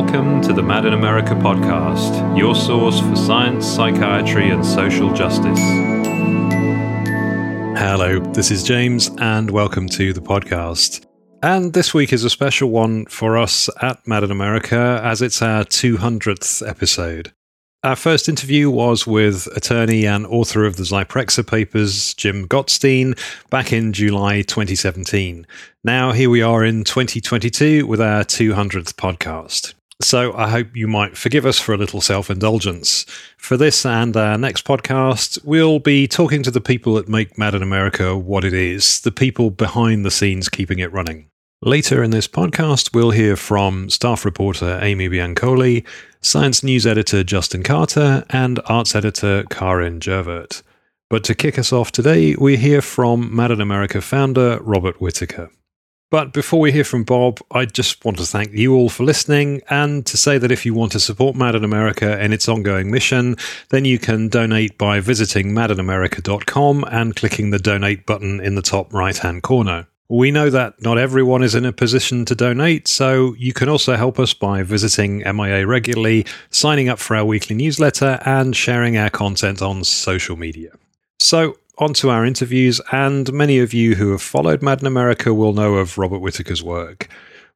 Welcome to the Mad in America podcast, your source for science, psychiatry, and social justice. Hello, this is James, and welcome to the podcast. And this week is a special one for us at Mad in America, as it's our 200th episode. Our first interview was with attorney and author of the Zyprexa papers, Jim Gottstein, back in July 2017. Now, here we are in 2022 with our 200th podcast. So I hope you might forgive us for a little self indulgence. For this and our next podcast, we'll be talking to the people that make Mad in America what it is, the people behind the scenes keeping it running. Later in this podcast, we'll hear from staff reporter Amy Biancolli, science news editor Justin Karter, and arts editor Karin Jervert. But to kick us off today, we hear from Mad in America founder Robert Whitaker. But before we hear from Bob, I just want to thank you all for listening and to say that if you want to support Mad in America in its ongoing mission, then you can donate by visiting madinamerica.com and clicking the donate button in the top right hand corner. We know that not everyone is in a position to donate, so you can also help us by visiting MIA regularly, signing up for our weekly newsletter, and sharing our content on social media. So, on to our interviews, and many of you who have followed Mad in America will know of Robert Whitaker's work.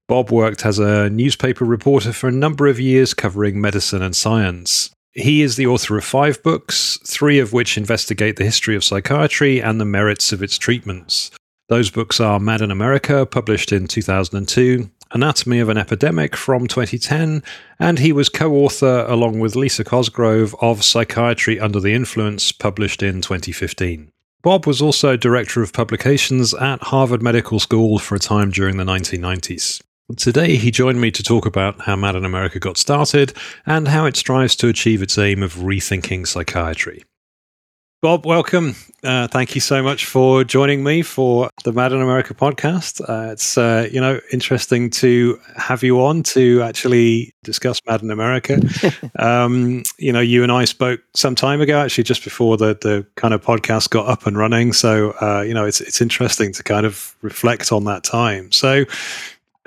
Bob worked as a newspaper reporter for a number of years covering medicine and science. He is the author of five books, three of which investigate the history of psychiatry and the merits of its treatments. Those books are Mad in America, published in 2002, Anatomy of an Epidemic from 2010, and he was co author, along with Lisa Cosgrove, of Psychiatry Under the Influence, published in 2015. Bob was also director of publications at Harvard Medical School for a time during the 1990s. Today, he joined me to talk about how Mad in America got started and how it strives to achieve its aim of rethinking psychiatry. Bob, welcome. Uh, thank you so much for joining me for the Mad in America podcast. Uh, it's uh, you know interesting to have you on to actually discuss Mad in America. um, you know, you and I spoke some time ago, actually, just before the the kind of podcast got up and running. So uh, you know, it's it's interesting to kind of reflect on that time. So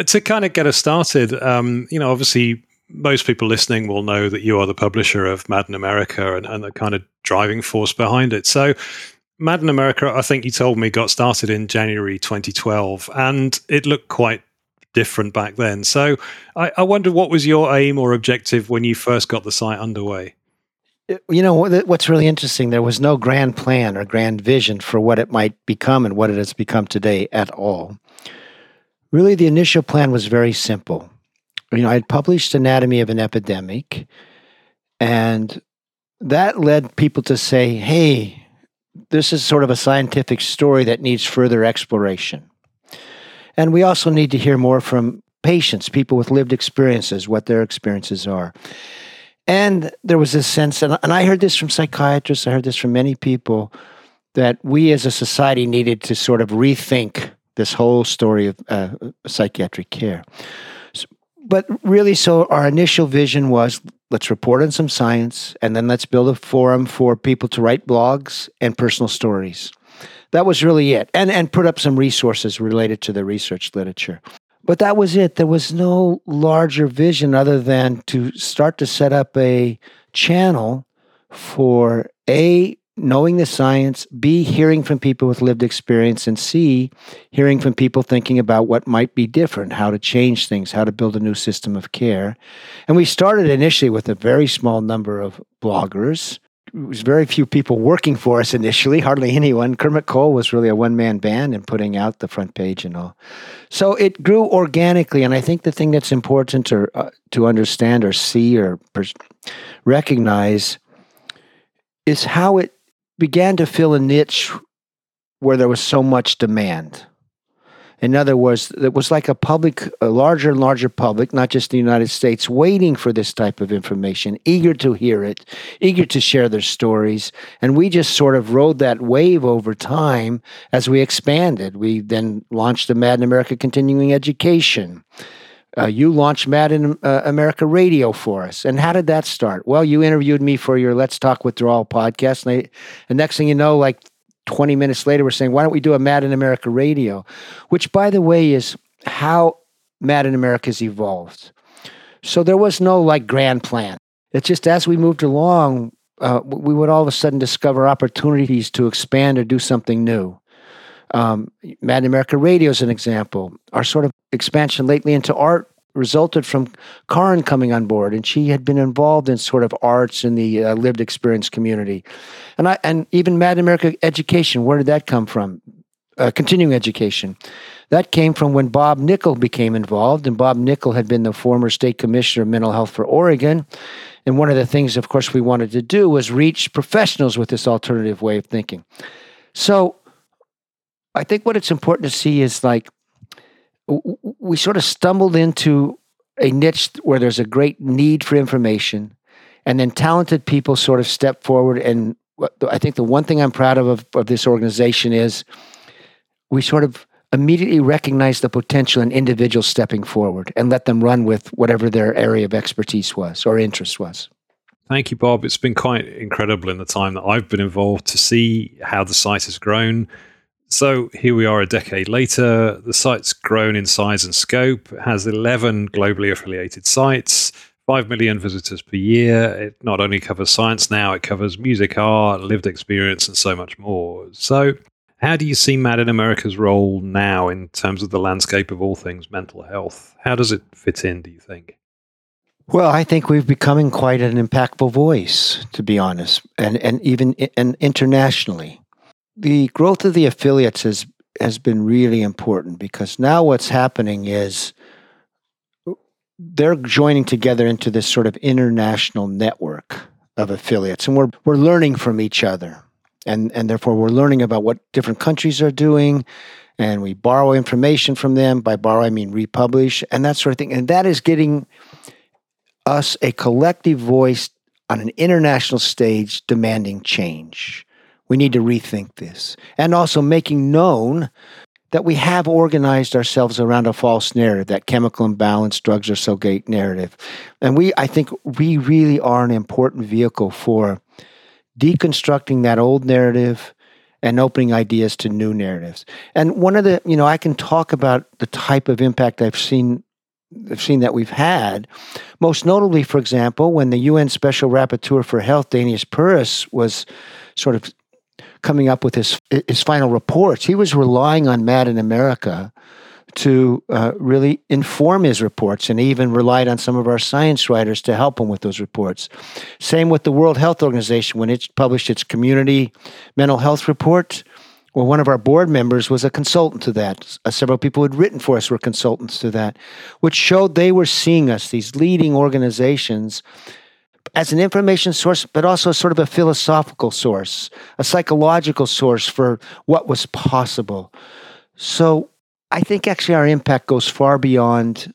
to kind of get us started, um, you know, obviously most people listening will know that you are the publisher of Mad in America and, and the kind of driving force behind it. So, Mad in America, I think you told me, got started in January 2012, and it looked quite different back then. So, I, I wonder what was your aim or objective when you first got the site underway? You know what's really interesting there was no grand plan or grand vision for what it might become and what it has become today at all really the initial plan was very simple you know, I had published Anatomy of an Epidemic, and that led people to say, hey, this is sort of a scientific story that needs further exploration. And we also need to hear more from patients, people with lived experiences, what their experiences are. And there was this sense, and, I heard this from psychiatrists, I heard this from many people, that we as a society needed to sort of rethink this whole story of uh, psychiatric care but really, so our initial vision was let's report on some science and then let's build a forum for people to write blogs and personal stories. That was really it. And and put up some resources related to the research literature. But that was it. There was no larger vision other than to start to set up a channel for a knowing the science, B, hearing from people with lived experience, and C, hearing from people thinking about what might be different, how to change things, how to build a new system of care. And we started initially with a very small number of bloggers. It was very few people working for us initially, hardly anyone. Kermit Cole was really a one man band and putting out the front page and all. So it grew organically. And I think the thing that's important to, uh, to understand or see or recognize is how it began to fill a niche where there was so much demand. In other words, it was like a public, a larger and larger public, not just the United States, waiting for this type of information, eager to hear it, eager to share their stories. And we just sort of rode that wave over time as we expanded. We then launched the Mad in America Continuing Education. Uh, you launched Mad in uh, America Radio for us. And how did that start? Well, you interviewed me for your Let's Talk Withdrawal podcast. And, I, and next thing you know, like 20 minutes later, we're saying, why don't we do a Mad in America Radio? Which, by the way, is how Mad in America has evolved. So there was no like grand plan. It's just as we moved along, uh, we would all of a sudden discover opportunities to expand or do something new. Um, Mad America Radio is an example. Our sort of expansion lately into art resulted from Karin coming on board, and she had been involved in sort of arts in the uh, lived experience community, and I and even Mad America Education. Where did that come from? Uh, continuing education. That came from when Bob Nikkel became involved, and Bob Nikkel had been the former state commissioner of mental health for Oregon. And one of the things, of course, we wanted to do was reach professionals with this alternative way of thinking. So I think what it's important to see is like we sort of stumbled into a niche where there's a great need for information, and then talented people sort of step forward. And I think the one thing I'm proud of, of, of this organization is we sort of immediately recognize the potential in individuals stepping forward and let them run with whatever their area of expertise was or interest was. Thank you, Bob. It's been quite incredible in the time that I've been involved to see how the site has grown. So here we are a decade later. The site's grown in size and scope, it has 11 globally affiliated sites, 5 million visitors per year. It not only covers science now, it covers music, art, lived experience, and so much more. So, how do you see Mad in America's role now in terms of the landscape of all things mental health? How does it fit in, do you think? Well, I think we've becoming quite an impactful voice, to be honest, and, and even and internationally. The growth of the affiliates has, has been really important because now what's happening is they're joining together into this sort of international network of affiliates, and we're, we're learning from each other. And and therefore we're learning about what different countries are doing and we borrow information from them. By borrow i mean republish and that sort of thing. And that is getting us a collective voice on an international stage demanding change we need to rethink this and also making known that we have organized ourselves around a false narrative that chemical imbalance drugs are so great narrative and we i think we really are an important vehicle for deconstructing that old narrative and opening ideas to new narratives. And one of the, you know, I can talk about the type of impact I've seen I've seen that we've had. Most notably, for example, when the UN Special Rapporteur for Health, Dainius Pūras, was sort of coming up with his his final reports, he was relying on Mad in America to uh, really inform his reports and even relied on some of our science writers to help him with those reports. Same with the World Health Organization when it published its community mental health report. Well, one of our board members was a consultant to that. Uh, several people who had written for us were consultants to that, which showed they were seeing us, these leading organizations, as an information source, but also sort of a philosophical source, a psychological source for what was possible. So I think actually our impact goes far beyond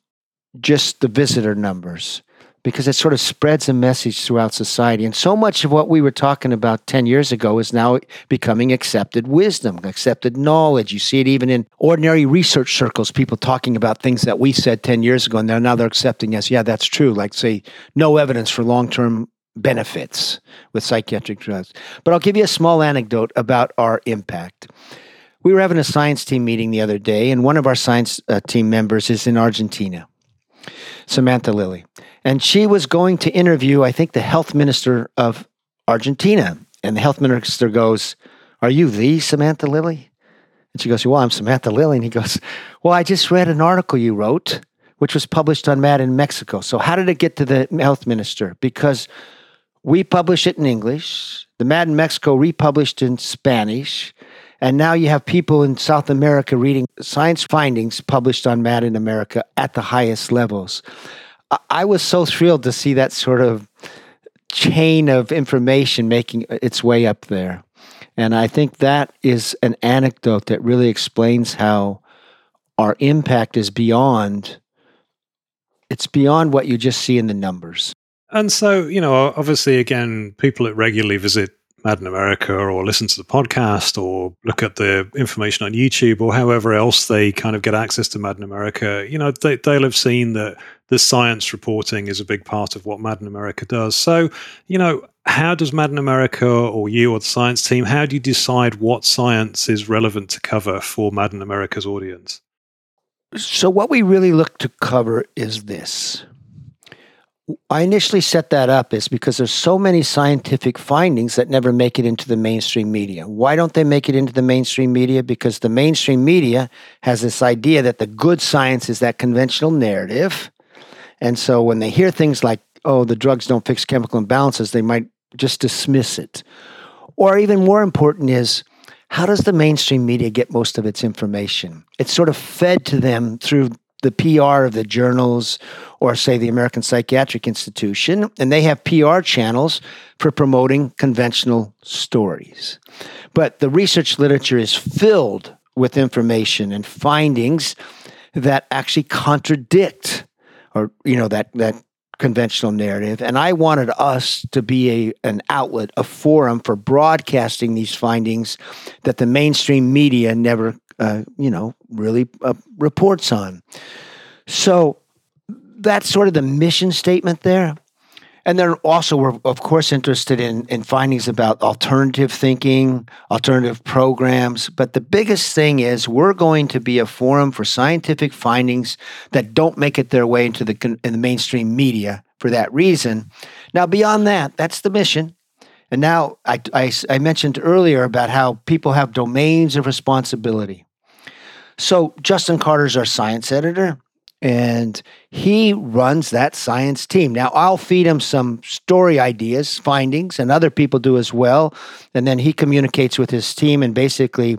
just the visitor numbers because it sort of spreads a message throughout society. And so much of what we were talking about 10 years ago is now becoming accepted wisdom, accepted knowledge. You see it even in ordinary research circles, people talking about things that we said 10 years ago, and now, now they're accepting, yes, yeah, that's true. Like, say, no evidence for long term benefits with psychiatric drugs. But I'll give you a small anecdote about our impact we were having a science team meeting the other day, and one of our science uh, team members is in Argentina, Samantha Lilly. And she was going to interview, I think, the health minister of Argentina. And the health minister goes, Are you the Samantha Lilly? And she goes, Well, I'm Samantha Lilly. And he goes, Well, I just read an article you wrote, which was published on Mad in Mexico. So, how did it get to the health minister? Because we publish it in English, the Mad in Mexico republished in Spanish. And now you have people in South America reading science findings published on Mad in America at the highest levels. I was so thrilled to see that sort of chain of information making its way up there. And I think that is an anecdote that really explains how our impact is beyond it's beyond what you just see in the numbers. And so, you know, obviously again, people that regularly visit Mad in America or listen to the podcast or look at the information on YouTube or however else they kind of get access to Mad in America, you know, they, they'll have seen that the science reporting is a big part of what Mad in America does. So, you know, how does Mad in America or you or the science team, how do you decide what science is relevant to cover for Mad in America's audience? So, what we really look to cover is this I initially set that up is because there's so many scientific findings that never make it into the mainstream media. Why don't they make it into the mainstream media? Because the mainstream media has this idea that the good science is that conventional narrative. And so when they hear things like, oh, the drugs don't fix chemical imbalances, they might just dismiss it. Or even more important is, how does the mainstream media get most of its information? It's sort of fed to them through the PR of the journals or, say, the American Psychiatric Institution, and they have PR channels for promoting conventional stories. But the research literature is filled with information and findings that actually contradict or you know that that conventional narrative and i wanted us to be a an outlet a forum for broadcasting these findings that the mainstream media never uh, you know, really uh, reports on. So that's sort of the mission statement there. And then also, we're of course interested in, in findings about alternative thinking, alternative programs. But the biggest thing is we're going to be a forum for scientific findings that don't make it their way into the, in the mainstream media for that reason. Now, beyond that, that's the mission. And now I, I, I, mentioned earlier about how people have domains of responsibility. So Justin Karter's our science editor, and he runs that science team. Now I'll feed him some story ideas, findings, and other people do as well. And then he communicates with his team, and basically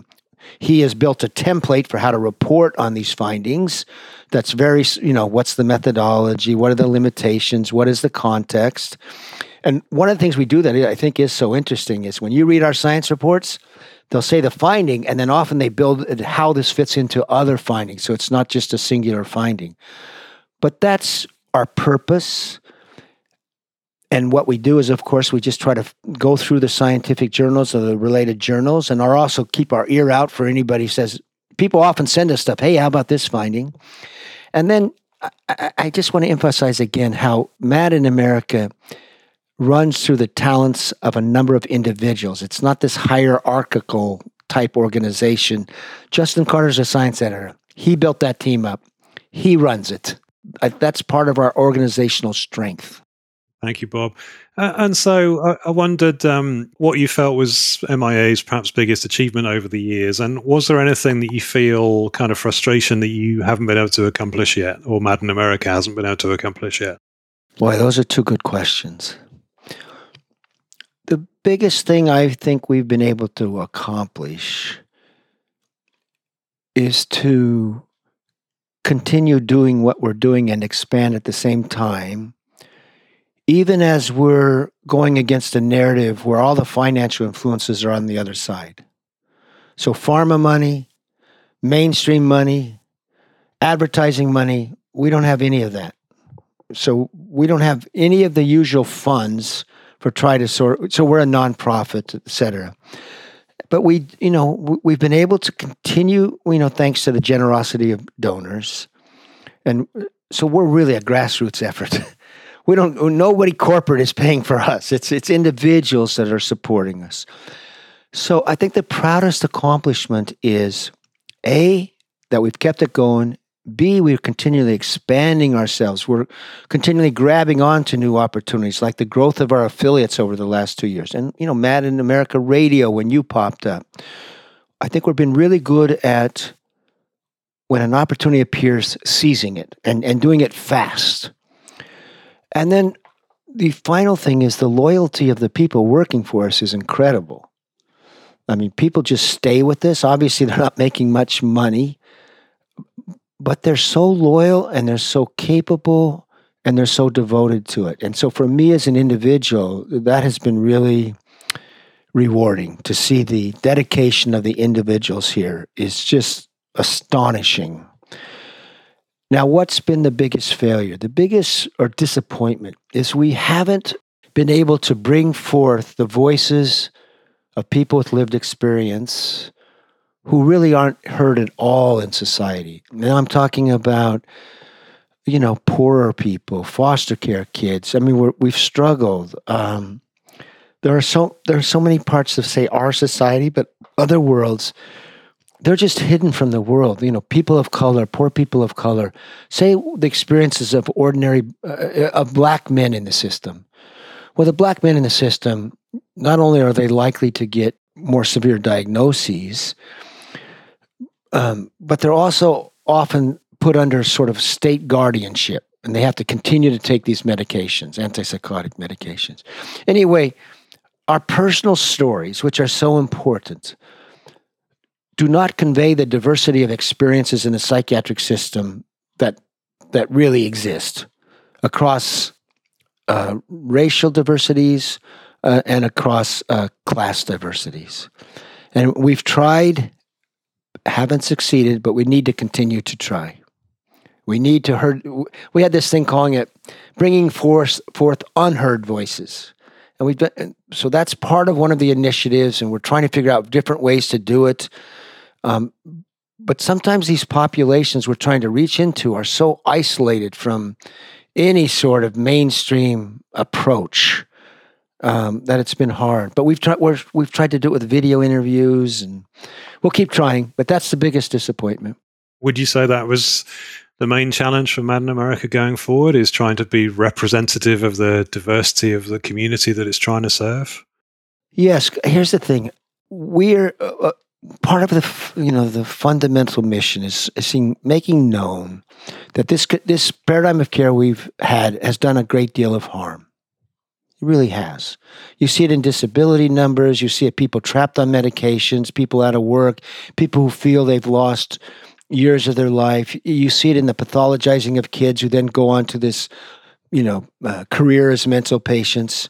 he has built a template for how to report on these findings that's very you know what's the methodology what are the limitations what is the context and one of the things we do that I think is so interesting is when you read our science reports, they'll say the finding, and then often they build how this fits into other findings. So it's not just a singular finding. But that's our purpose. And what we do is, of course, we just try to go through the scientific journals or the related journals and are also keep our ear out for anybody who says, people often send us stuff, hey, how about this finding? And then I, I just want to emphasize again how Mad in America runs through the talents of a number of individuals. It's not this hierarchical type organization. Justin Karter's a science editor. He built that team up. He runs it. That's part of our organizational strength. Thank you, Bob. Uh, and so I, I wondered um, what you felt was MIA's perhaps biggest achievement over the years. And was there anything that you feel kind of frustration that you haven't been able to accomplish yet, or Mad in America hasn't been able to accomplish yet? Boy, those are two good questions the biggest thing I think we've been able to accomplish is to continue doing what we're doing and expand at the same time, even as we're going against a narrative where all the financial influences are on the other side. So, pharma money, mainstream money, advertising money, we don't have any of that. So, we don't have any of the usual funds for try to sort. So we're a nonprofit, et cetera. But we, you know, we've been able to continue, you know, thanks to the generosity of donors, and so we're really a grassroots effort. we don't nobody corporate is paying for us. It's it's individuals that are supporting us. So I think the proudest accomplishment is a that we've kept it going B, we're continually expanding ourselves. We're continually grabbing on to new opportunities, like the growth of our affiliates over the last two years. And, you know, Mad in America Radio, when you popped up, I think we've been really good at when an opportunity appears, seizing it and, and doing it fast. And then the final thing is the loyalty of the people working for us is incredible. I mean, people just stay with this. Obviously, they're not making much money but they're so loyal and they're so capable and they're so devoted to it. And so for me as an individual, that has been really rewarding to see the dedication of the individuals here is just astonishing. Now, what's been the biggest failure? The biggest or disappointment is we haven't been able to bring forth the voices of people with lived experience who really aren't heard at all in society. Now I'm talking about, you know, poorer people, foster care kids. I mean, we have struggled. Um, there are so there are so many parts of say our society, but other worlds they're just hidden from the world. You know, people of color, poor people of color, say the experiences of ordinary, uh, of black men in the system. Well, the black men in the system, not only are they likely to get more severe diagnoses, um, but they're also often put under sort of state guardianship and they have to continue to take these medications, antipsychotic medications. Anyway, our personal stories, which are so important, do not convey the diversity of experiences in the psychiatric system that that really exist across uh, racial diversities uh, and across uh, class diversities. And we've tried, haven't succeeded, but we need to continue to try. We need to heard. We had this thing calling it bringing forth forth unheard voices, and we've been so that's part of one of the initiatives, and we're trying to figure out different ways to do it. Um, but sometimes these populations we're trying to reach into are so isolated from any sort of mainstream approach um, that it's been hard. But we've tried we've tried to do it with video interviews, and we'll keep trying. But that's the biggest disappointment. Would you say that was the main challenge for Mad in America going forward is trying to be representative of the diversity of the community that it's trying to serve? Yes. Here's the thing: we're uh, uh part of the you know the fundamental mission is, is seeing, making known that this this paradigm of care we've had has done a great deal of harm. Really has. You see it in disability numbers. You see it people trapped on medications, people out of work, people who feel they've lost years of their life. You see it in the pathologizing of kids who then go on to this, you know, uh, career as mental patients.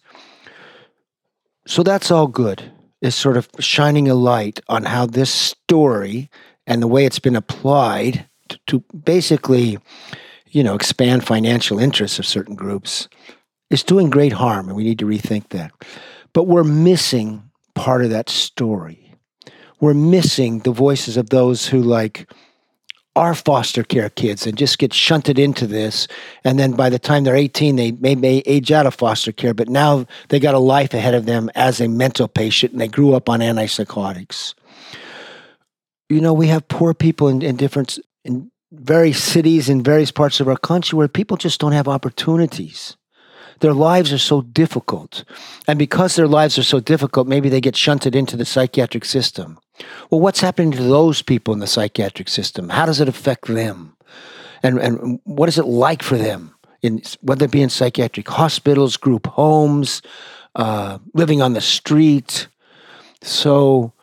So that's all good. Is sort of shining a light on how this story and the way it's been applied to, to basically, you know, expand financial interests of certain groups is doing great harm, and we need to rethink that. But we're missing part of that story. We're missing the voices of those who like are foster care kids and just get shunted into this. And then by the time they're 18, they may, may age out of foster care, but now they got a life ahead of them as a mental patient and they grew up on antipsychotics. You know, we have poor people in, in different, in various cities in various parts of our country where people just don't have opportunities. Their lives are so difficult. And because their lives are so difficult, maybe they get shunted into the psychiatric system. Well, what's happening to those people in the psychiatric system? How does it affect them? And, and what is it like for them, in, whether it be in psychiatric hospitals, group homes, uh, living on the street? So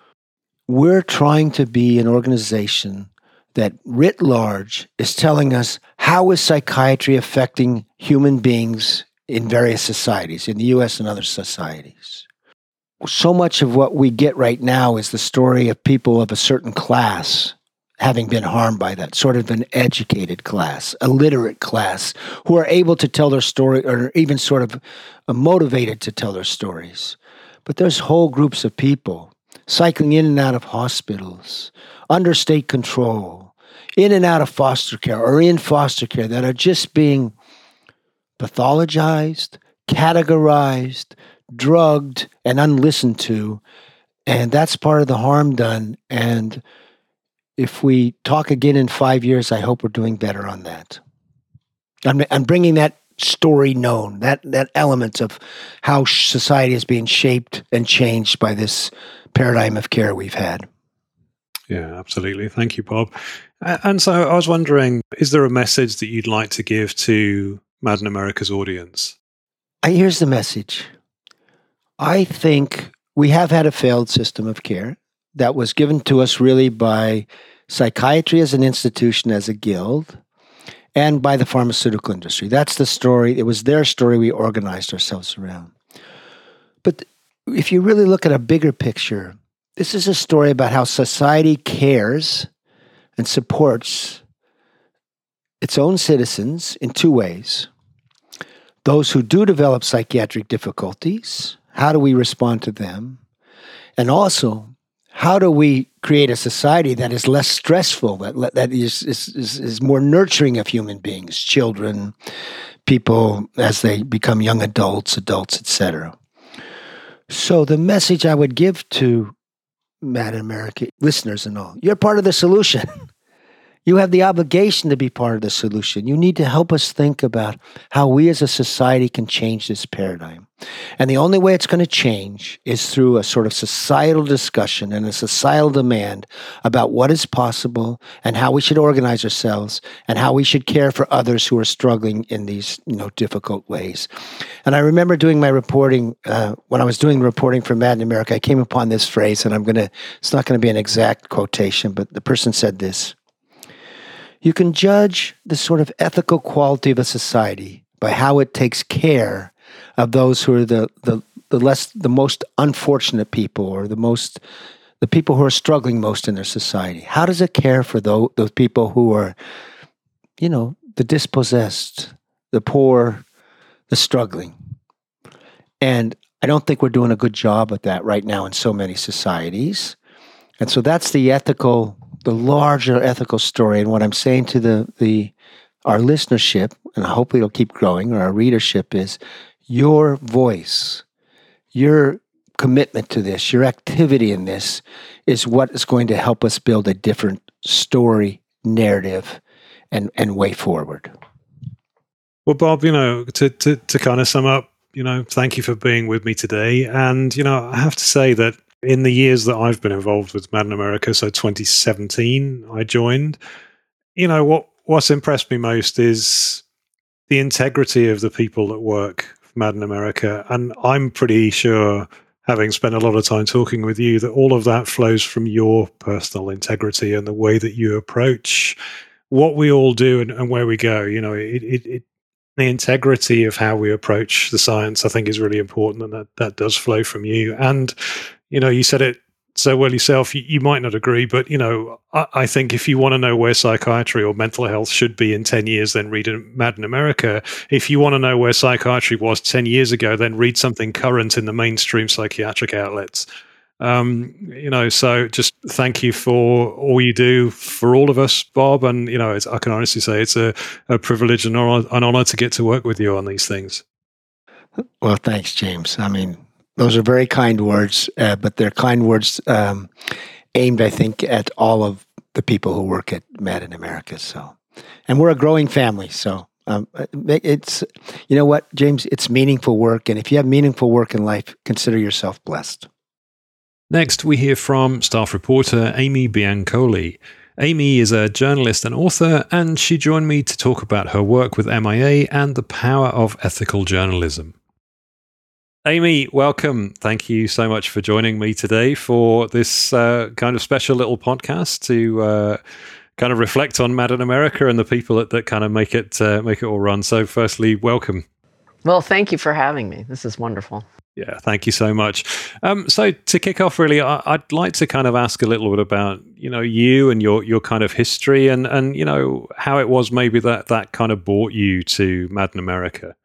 we're trying to be an organization that writ large is telling us how is psychiatry affecting human beings in various societies, in the US and other societies so much of what we get right now is the story of people of a certain class having been harmed by that, sort of an educated class, a literate class, who are able to tell their story or even sort of uh, motivated to tell their stories. But there's whole groups of people cycling in and out of hospitals, under state control, in and out of foster care or in foster care that are just being pathologized, categorized, drugged and unlistened to. And that's part of the harm done. And if we talk again in five years, I hope we're doing better on that. I'm, I'm bringing that story known, that, that element of how society is being shaped and changed by this paradigm of care we've had. Yeah, absolutely. Thank you, Bob. And so I was wondering, is there a message that you'd like to give to Mad in America's audience? Uh, here's the message I think we have had a failed system of care that was given to us really by psychiatry as an institution, as a guild, and by the pharmaceutical industry. That's the story. It was their story we organized ourselves around. But if you really look at a bigger picture, this is a story about how society cares and supports its own citizens in two ways those who do develop psychiatric difficulties how do we respond to them? And also, how do we create a society that is less stressful, that, that is, is, is more nurturing of human beings, children, people as they become young adults, adults, etc. So the message I would give to Mad America listeners and all. You're part of the solution. You have the obligation to be part of the solution. You need to help us think about how we as a society can change this paradigm. And the only way it's going to change is through a sort of societal discussion and a societal demand about what is possible and how we should organize ourselves and how we should care for others who are struggling in these you know difficult ways. And I remember doing my reporting uh, when I was doing reporting for Mad in America. I came upon this phrase, and I'm going to. It's not going to be an exact quotation, but the person said this. You can judge the sort of ethical quality of a society by how it takes care of those who are the, the, the less the most unfortunate people or the most the people who are struggling most in their society. How does it care for those, those people who are, you know, the dispossessed, the poor, the struggling? And I don't think we're doing a good job at that right now in so many societies. And so that's the ethical the larger ethical story and what I'm saying to the the our listenership, and hopefully it'll keep growing, or our readership is your voice, your commitment to this, your activity in this is what is going to help us build a different story, narrative, and, and way forward. Well, Bob, you know, to, to, to kind of sum up, you know, thank you for being with me today. And, you know, I have to say that in the years that I've been involved with Mad in America, so 2017, I joined. You know what? What's impressed me most is the integrity of the people that work for Mad in America, and I'm pretty sure, having spent a lot of time talking with you, that all of that flows from your personal integrity and the way that you approach what we all do and, and where we go. You know, it, it, it the integrity of how we approach the science, I think, is really important, and that that does flow from you. And you know, you said it so well yourself. You, you might not agree, but you know, I, I think if you want to know where psychiatry or mental health should be in ten years, then read Mad in America. If you want to know where psychiatry was ten years ago, then read something current in the mainstream psychiatric outlets. Um, you know, so just thank you for all you do for all of us, Bob. And you know, I can honestly say it's a, a privilege and an honor to get to work with you on these things. Well, thanks, James. I mean, those are very kind words, uh, but they're kind words um, aimed, I think, at all of the people who work at Mad in America. So, and we're a growing family. So, um, uh, it's you know what, James, it's meaningful work, and if you have meaningful work in life, consider yourself blessed. Next, we hear from staff reporter Amy Biancolli. Amy is a journalist and author, and she joined me to talk about her work with MIA and the power of ethical journalism. Amy, welcome. Thank you so much for joining me today for this uh, kind of special little podcast to uh, kind of reflect on Mad in America and the people that, that kind of make it uh, make it all run. So, firstly, welcome. Well, thank you for having me. This is wonderful. Yeah, thank you so much. Um, so to kick off, really, I, would like to kind of ask a little bit about you know you and your your kind of history and and you know how it was maybe that that kind of brought you to Mad in America.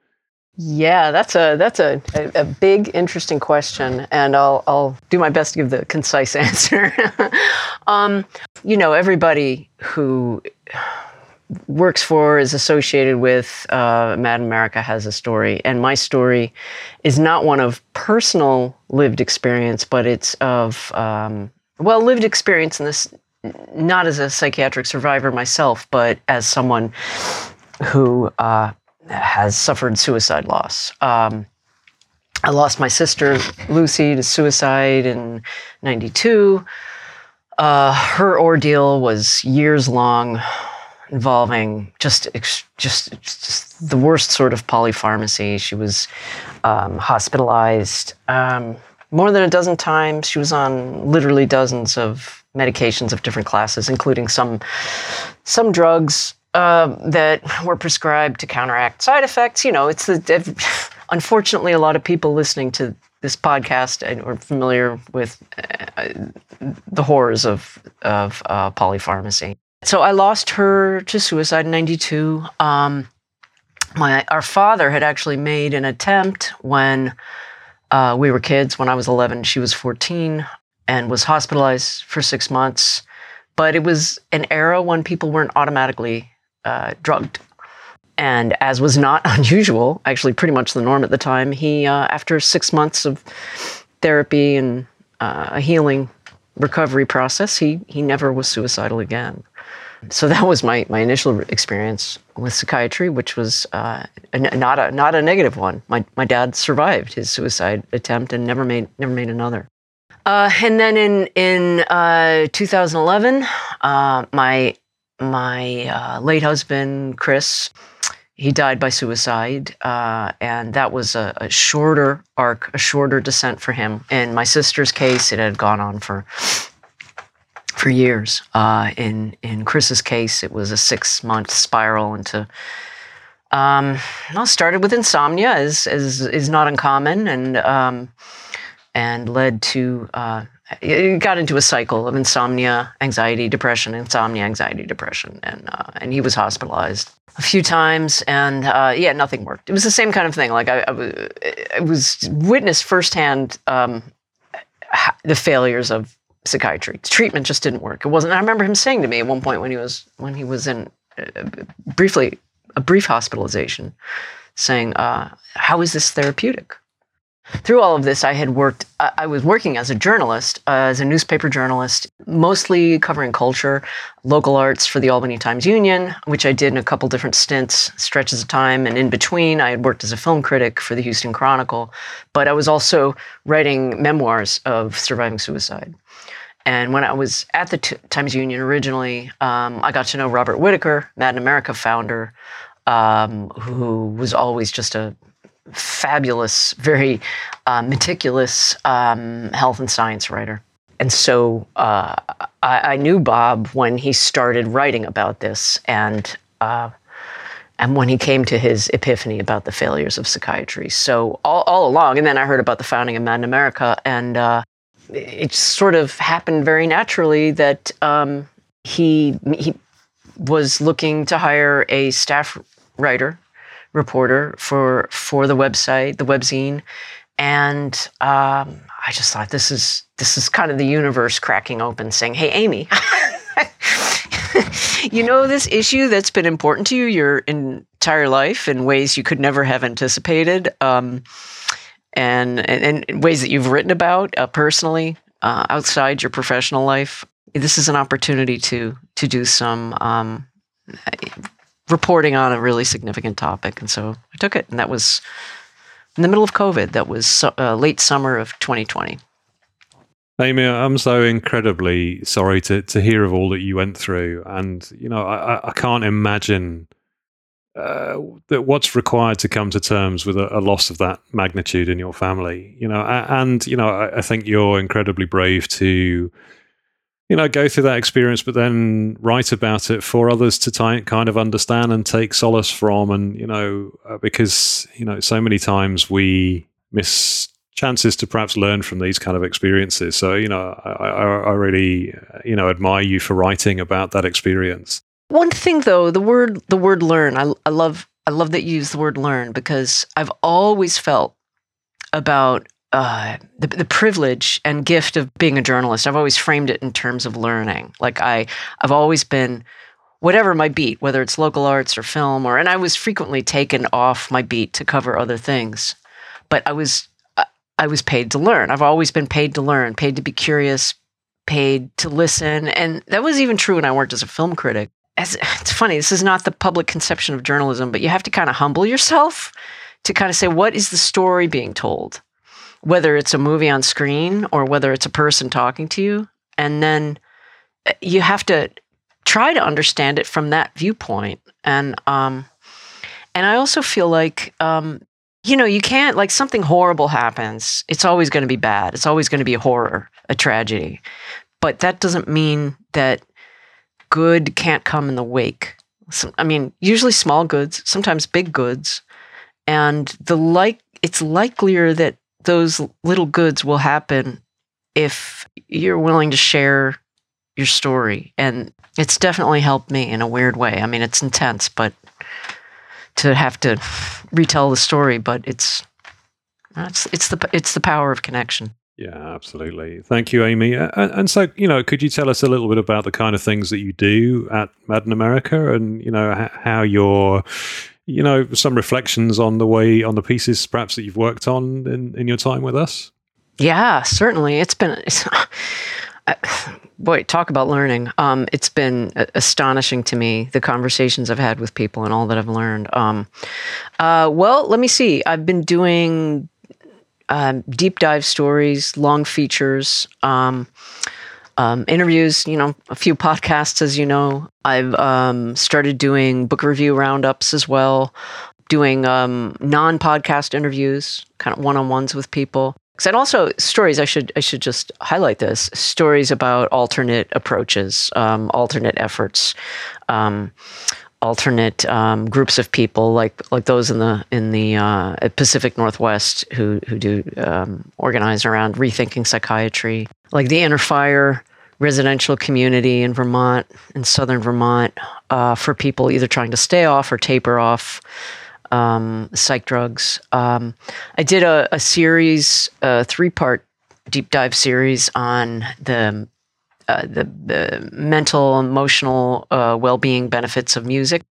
Yeah, that's a that's a, a, a, big, interesting question, and I'll I'll do my best to give the concise answer. um, you know, everybody who works for is associated with uh, Mad America has a story, and my story is not one of personal lived experience, but it's of um, well lived experience in this not as a psychiatric survivor myself, but as someone who uh, has suffered suicide loss. Um, I lost my sister Lucy to suicide in '92. Uh, her ordeal was years long, involving just, just just the worst sort of polypharmacy. She was um, hospitalized um, more than a dozen times. She was on literally dozens of medications of different classes, including some some drugs uh, that were prescribed to counteract side effects. You know, it's the unfortunately a lot of people listening to this podcast are familiar with uh, the horrors of of uh, polypharmacy. So I lost her to suicide in '92. Um, my our father had actually made an attempt when uh, we were kids. When I was 11, she was 14, and was hospitalized for six months. But it was an era when people weren't automatically uh, drugged. And as was not unusual, actually pretty much the norm at the time, he, uh, after six months of therapy and uh, a healing, recovery process, he he never was suicidal again. So that was my, my initial experience with psychiatry, which was uh, a, not a not a negative one. My my dad survived his suicide attempt and never made never made another. Uh, and then in in uh, 2011, uh, my my uh, late husband Chris, he died by suicide, uh, and that was a, a, shorter arc, a shorter descent for him. In my sister's case, it had gone on for for years. Uh, in in Chris's case, it was a six month spiral into. Um, well, started with insomnia, as is is not uncommon, and um, and led to uh, it got into a cycle of insomnia, anxiety, depression, insomnia, anxiety, depression, and uh, and he was hospitalized a few times, and uh, yeah, nothing worked. It was the same kind of thing. Like I, I, was witnessed firsthand um, the failures of psychiatry. Treatment just didn't work. It wasn't. I remember him saying to me at one point when he was when he was in uh, briefly a brief hospitalization, saying, uh, "How is this therapeutic?" Through all of this, I had worked. I was working as a journalist, uh, as a newspaper journalist, mostly covering culture, local arts for the Albany Times Union, which I did in a couple different stints, stretches of time. And in between, I had worked as a film critic for the Houston Chronicle. But I was also writing memoirs of surviving suicide. And when I was at the T- Times Union originally, um, I got to know Robert Whitaker, Mad in America founder, um, who was always just a fabulous, very uh, meticulous um, health and science writer. And so uh, I, I, knew Bob when he started writing about this, and uh, and when he came to his epiphany about the failures of psychiatry. So all, all along, and then I heard about the founding of Mad in America, and uh, it sort of happened very naturally that um, he he was looking to hire a staff writer reporter for for the website, the webzine, and um, I just thought this is this is kind of the universe cracking open, saying, "Hey, Amy." you know this issue that's been important to you your entire life in ways you could never have anticipated. Um, and, and, and ways that you've written about uh, personally uh, outside your professional life. This is an opportunity to to do some um, reporting on a really significant topic, and so I took it, and that was in the middle of COVID. That was uh, late summer of 2020. Amy, I'm so incredibly sorry to, to hear of all that you went through. And, you know, I, I can't imagine uh, that what's required to come to terms with a, a, loss of that magnitude in your family, you know, and you know, I, I, think you're incredibly brave to, you know, go through that experience, but then write about it for others to t- kind of understand and take solace from, and you know, uh, because you know, so many times we miss chances to perhaps learn from these kind of experiences. So, you know, I, I, I really, you know, admire you for writing about that experience. One thing though, the word the word learn, I, I love I love that you use the word learn because I've always felt about uh, the, the privilege and gift of being a journalist. I've always framed it in terms of learning. Like I, I've always been whatever my beat, whether it's local arts or film, or and I was frequently taken off my beat to cover other things. But I was I was paid to learn. I've always been paid to learn, paid to be curious, paid to listen, and that was even true when I worked as a film critic as, it's funny, this is not the public conception of journalism, but you have to kind of humble yourself to kind of say, what is the story being told? Whether it's a movie on screen or whether it's a person talking to you. And then eh, you have to try to understand it from that viewpoint. And, um, and I also feel like, um, you know, you can't, like something horrible happens. It's always going to be bad. It's always going to be a horror, a tragedy. But that doesn't mean that good can't come in the wake. I mean, usually small goods, sometimes big goods, and the like. It's likelier that those little goods will happen if you're willing to share your story, and it's definitely helped me in a weird way. I mean, it's intense, but to have to retell the story, but it's it's it's the it's the power of connection. Yeah, absolutely. Thank you, Amy. And, and, so, you know, could you tell us a little bit about the kind of things that you do at Mad in America, and you know how you're, you know, some reflections on the way on the pieces perhaps that you've worked on in, in your time with us? Yeah, certainly. It's been. It's, boy, talk about learning. Um, it's been astonishing to me the conversations I've had with people and all that I've learned. Um, uh, well, let me see. I've been doing um, deep dive stories, long features, um, um, interviews. You know, a few podcasts, as you know. I've um, started doing book review roundups as well. Doing non-podcast interviews, kind of one-on-ones with people and also stories. I should I should just highlight this stories about alternate approaches, um, alternate efforts, um, alternate um, groups of people like like those in the in the uh, Pacific Northwest who who do um, organize around rethinking psychiatry, like the Inner Fire residential community in Vermont, in southern Vermont, uh, for people either trying to stay off or taper off um, psych drugs. Um, I did a, a series, a three part deep dive series on the uh, the, the, mental, emotional uh, well being benefits of music.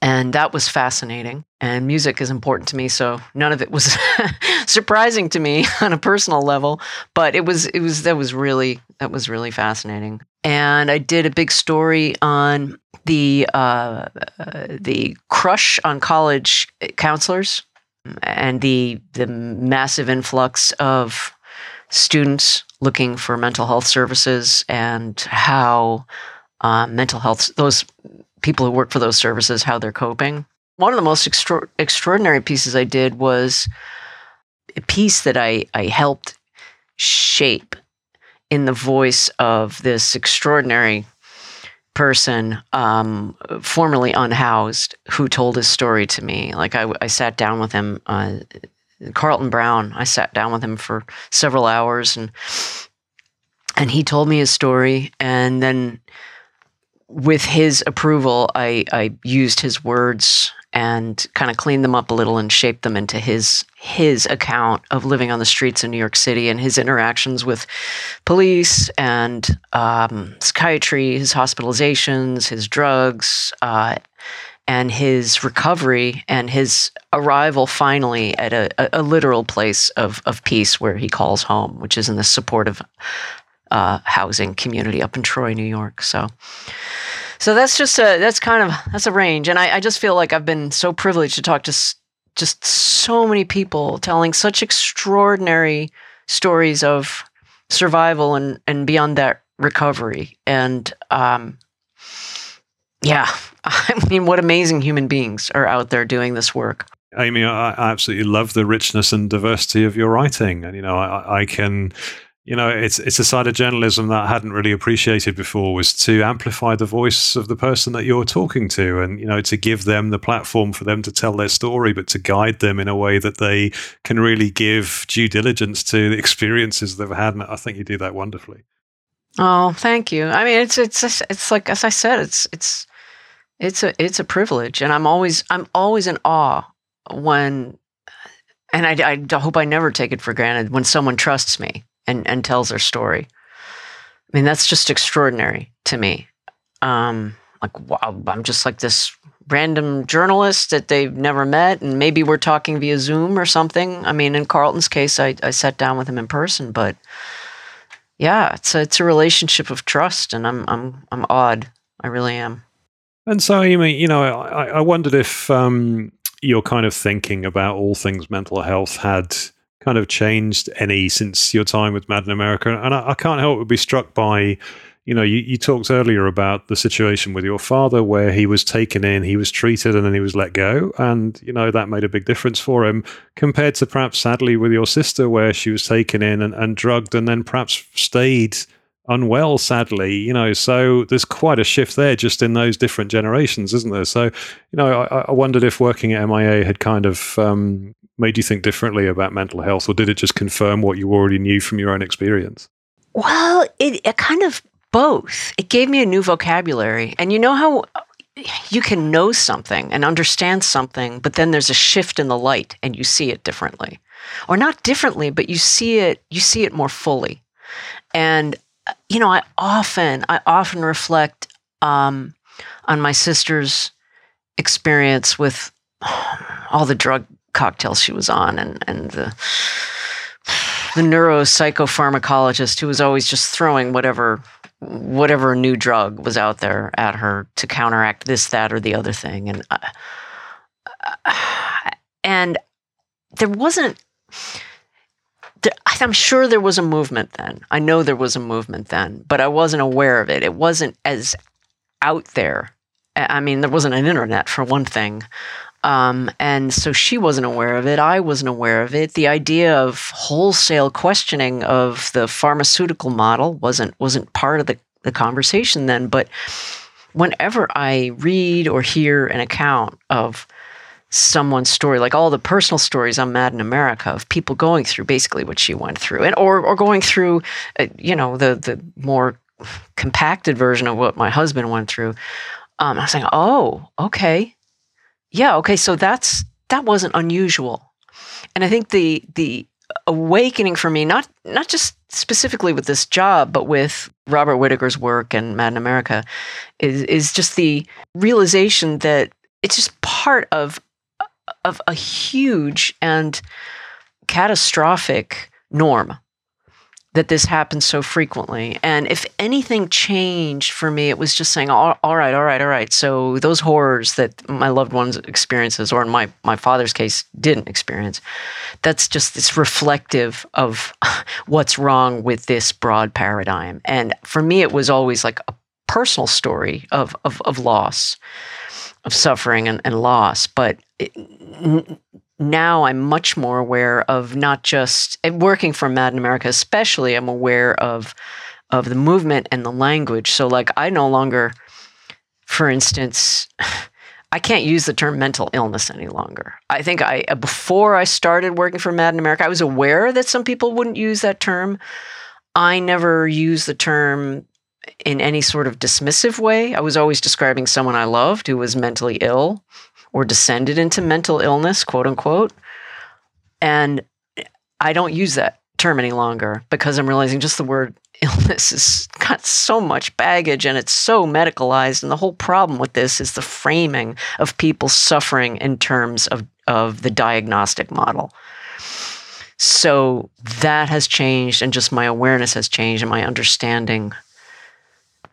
And that was fascinating. And music is important to me, so none of it was surprising to me on a personal level. But it was, it was that was really that was really fascinating. And I did a big story on the uh, the crush on college counselors and the the massive influx of students looking for mental health services and how uh, mental health those people who work for those services how they're coping. One of the most extra- extraordinary pieces I did was a piece that I, I helped shape in the voice of this extraordinary person, um, formerly unhoused, who told his story to me. Like I, I sat down with him, uh, Carlton Brown. I sat down with him for several hours, and and he told me his story. And then, with his approval, I I used his words and kind of cleaned them up a little and shaped them into his his account of living on the streets in New York City and his interactions with police and um, psychiatry, his hospitalizations, his drugs, uh, and his recovery and his arrival finally at a, a, a, literal place of, of peace where he calls home, which is in the supportive uh, housing community up in Troy, New York. So so that's just a that's kind of that's a range, and I, I just feel like I've been so privileged to talk to s- just so many people telling such extraordinary stories of survival and and beyond that recovery, and um, yeah, I mean, what amazing human beings are out there doing this work. Amy, I, absolutely love the richness and diversity of your writing, and you know, I, I can you know, it's it's a side of journalism that I hadn't really appreciated before was to amplify the voice of the person that you're talking to, and you know, to give them the platform for them to tell their story, but to guide them in a way that they can really give due diligence to the experiences they've had. And I think you do that wonderfully. Oh, thank you. I mean, it's it's it's like as I said, it's it's it's a it's a privilege, and I'm always I'm always in awe when, and I, I hope I never take it for granted when someone trusts me and, and tells their story. I mean, that's just extraordinary to me. Um, like, wow, I'm just like this random journalist that they've never met, and maybe we're talking via Zoom or something. I mean, in Carlton's case, I, I sat down with him in person, but yeah, it's a, it's a relationship of trust, and I'm I'm I'm awed. I really am. And so, I mean, you know, I, I wondered if um, your kind of thinking about all things mental health had kind of changed any since your time with Mad in America? And I, I can't help but be struck by, you know, you, you, talked earlier about the situation with your father where he was taken in, he was treated, and then he was let go. And, you know, that made a big difference for him compared to perhaps sadly with your sister where she was taken in and, and drugged and then perhaps stayed unwell, sadly, you know, so there's quite a shift there just in those different generations, isn't there? So, you know, I, I wondered if working at MIA had kind of um, made you think differently about mental health, or did it just confirm what you already knew from your own experience? Well, it, it kind of both. It gave me a new vocabulary. And you know how you can know something and understand something, but then there's a shift in the light and you see it differently. Or not differently, but you see it you see it more fully. And you know, I often I often reflect um, on my sister's experience with all the drug cocktails she was on and and the the neuropsychopharmacologist who was always just throwing whatever whatever new drug was out there at her to counteract this, that, or the other thing, and uh, and there wasn't. I'm sure there was a movement then. I know there was a movement then, but I wasn't aware of it. It wasn't as out there. I mean, there wasn't an internet for one thing. Um, and so she wasn't aware of it. I wasn't aware of it. The idea of wholesale questioning of the pharmaceutical model wasn't wasn't part of the, the conversation then. But whenever I read or hear an account of someone's story, like all the personal stories on Mad in America of people going through basically what she went through, and or or going through, uh, you know, the the more compacted version of what my husband went through. Um, I was like, oh, okay, yeah, okay, so that's that wasn't unusual, and I think the the awakening for me, not not just specifically with this job, but with Robert Whitaker's work and Mad in America, is is just the realization that it's just part of of a huge and catastrophic norm that this happens so frequently. And if anything changed for me, it was just saying, all, all right, all right, all right. So those horrors that my loved ones experiences, or in my, my father's case, didn't experience, that's just it's reflective of what's wrong with this broad paradigm. And for me, it was always like a personal story of, of, of loss of suffering and, and loss. But now I'm much more aware of not just working for Mad in America, especially. I'm aware of of the movement and the language. So, like, I no longer, for instance. I can't use the term mental illness any longer. I think I uh, before I started working for Mad in America, I was aware that some people wouldn't use that term. I never used the term in any sort of dismissive way. I was always describing someone I loved who was mentally ill or descended into mental illness, quote unquote. And I don't use that term any longer because I'm realizing just the word illness has got so much baggage and it's so medicalized. And the whole problem with this is the framing of people suffering in terms of, of the diagnostic model. So that has changed, and just my awareness has changed, and my understanding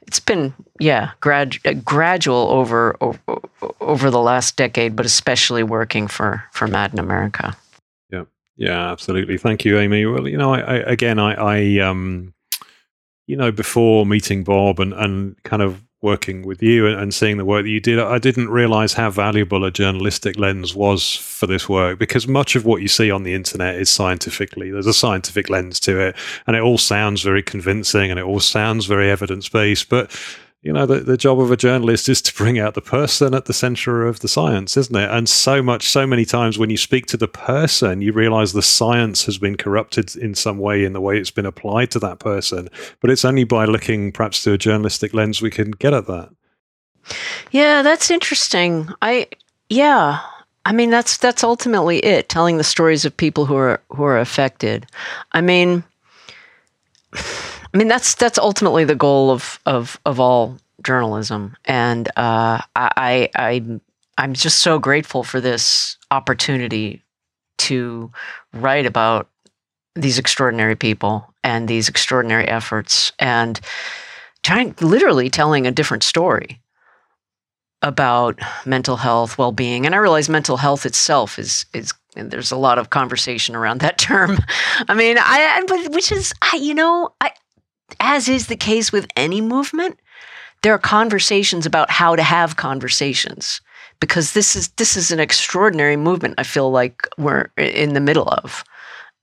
it's been yeah grad, gradual over, over over the last decade, but especially working for for Mad in America. Yeah, yeah, absolutely. Thank you, Amy. Well, you know, I, I again, I, I um, you know, before meeting Bob and and kind of working with you and, seeing the work that you did, I didn't realize how valuable a journalistic lens was for this work because much of what you see on the internet is scientifically, there's a scientific lens to it, and it all sounds very convincing and it all sounds very evidence based. But you know, the, the job of a journalist is to bring out the person at the center of the science, isn't it? And so much, so many times when you speak to the person, you realize the science has been corrupted in some way in the way it's been applied to that person. But it's only by looking perhaps through a journalistic lens we can get at that. Yeah, that's interesting. I, yeah. I mean, that's that's ultimately it. Telling the stories of people who are who are affected. I mean, I mean, that's that's ultimately the goal of of of all journalism, and uh, I, I I'm just so grateful for this opportunity to write about these extraordinary people and these extraordinary efforts, and trying literally telling a different story about mental health, well-being, and I realize mental health itself is is and there's a lot of conversation around that term. I mean, I but which is I you know I as is the case with any movement, there are conversations about how to have conversations because this is this is an extraordinary movement I feel like we're in the middle of.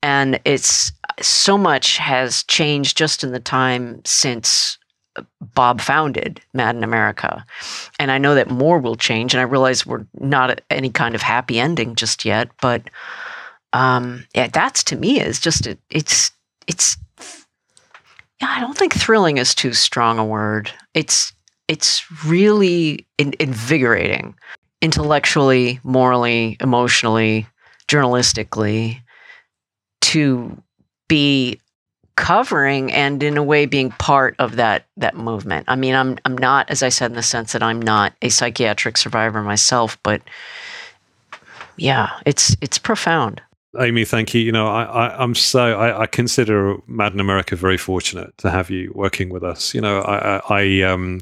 And it's so much has changed just in the time since Bob founded Mad in America. And I know that more will change. And I realize we're not at any kind of happy ending just yet. But um, yeah, that's to me is just it, it's it's yeah, I don't think thrilling is too strong a word. It's it's really in, invigorating, intellectually, morally, emotionally, journalistically, to be covering and in a way being part of that that movement. I mean, I'm I'm not, as I said, in the sense that I'm not a psychiatric survivor myself, but yeah, it's it's profound. Amy, thank you. You know, I, I, am so I, I, consider Mad in America very fortunate to have you working with us. You know, I, I, I um,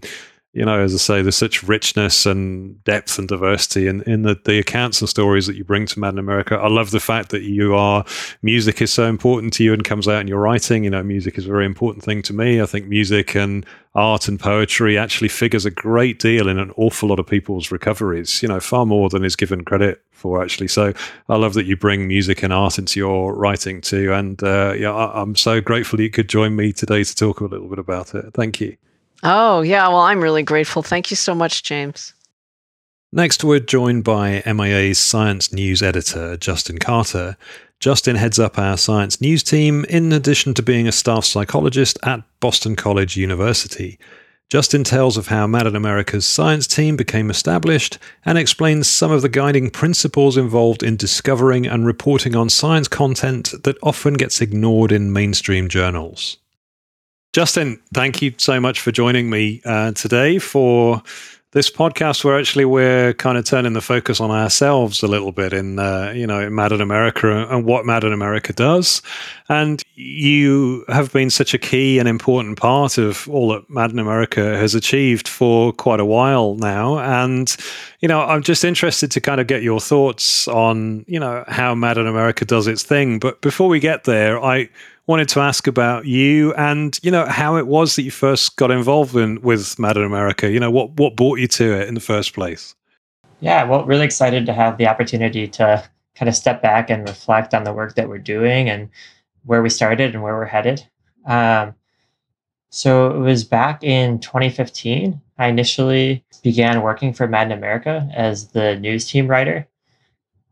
you know, as I say, there's such richness and depth and diversity in, in the, the accounts and stories that you bring to Mad in America. I love the fact that you are music is so important to you and comes out in your writing. You know, music is a very important thing to me. I think music and art and poetry actually figures a great deal in an awful lot of people's recoveries, you know, far more than is given credit for actually. So I love that you bring music and art into your writing too. And uh, yeah, I, I'm so grateful you could join me today to talk a little bit about it. Thank you. Oh, yeah. Well, I'm really grateful. Thank you so much, James. Next, we're joined by MIA's science news editor, Justin Karter. Justin heads up our science news team in addition to being a staff psychologist at Boston College University. Justin tells of how Mad in America's science team became established and explains some of the guiding principles involved in discovering and reporting on science content that often gets ignored in mainstream journals. Justin, thank you so much for joining me uh, today for this podcast where actually we're kind of turning the focus on ourselves a little bit in uh, you know Mad in America and what Mad in America does. And you have been such a key and important part of all that Mad in America has achieved for quite a while now. And you know, I'm just interested to kind of get your thoughts on you know how Mad in America does its thing. But before we get there, I wanted to ask about you and you know how it was that you first got involved in with Mad in America. You know what what brought you to it in the first place. Yeah, well, really excited to have the opportunity to kind of step back and reflect on the work that we're doing and where we started and where we're headed. Um, so it was back in 2015. I initially began working for Mad in America as the news team writer,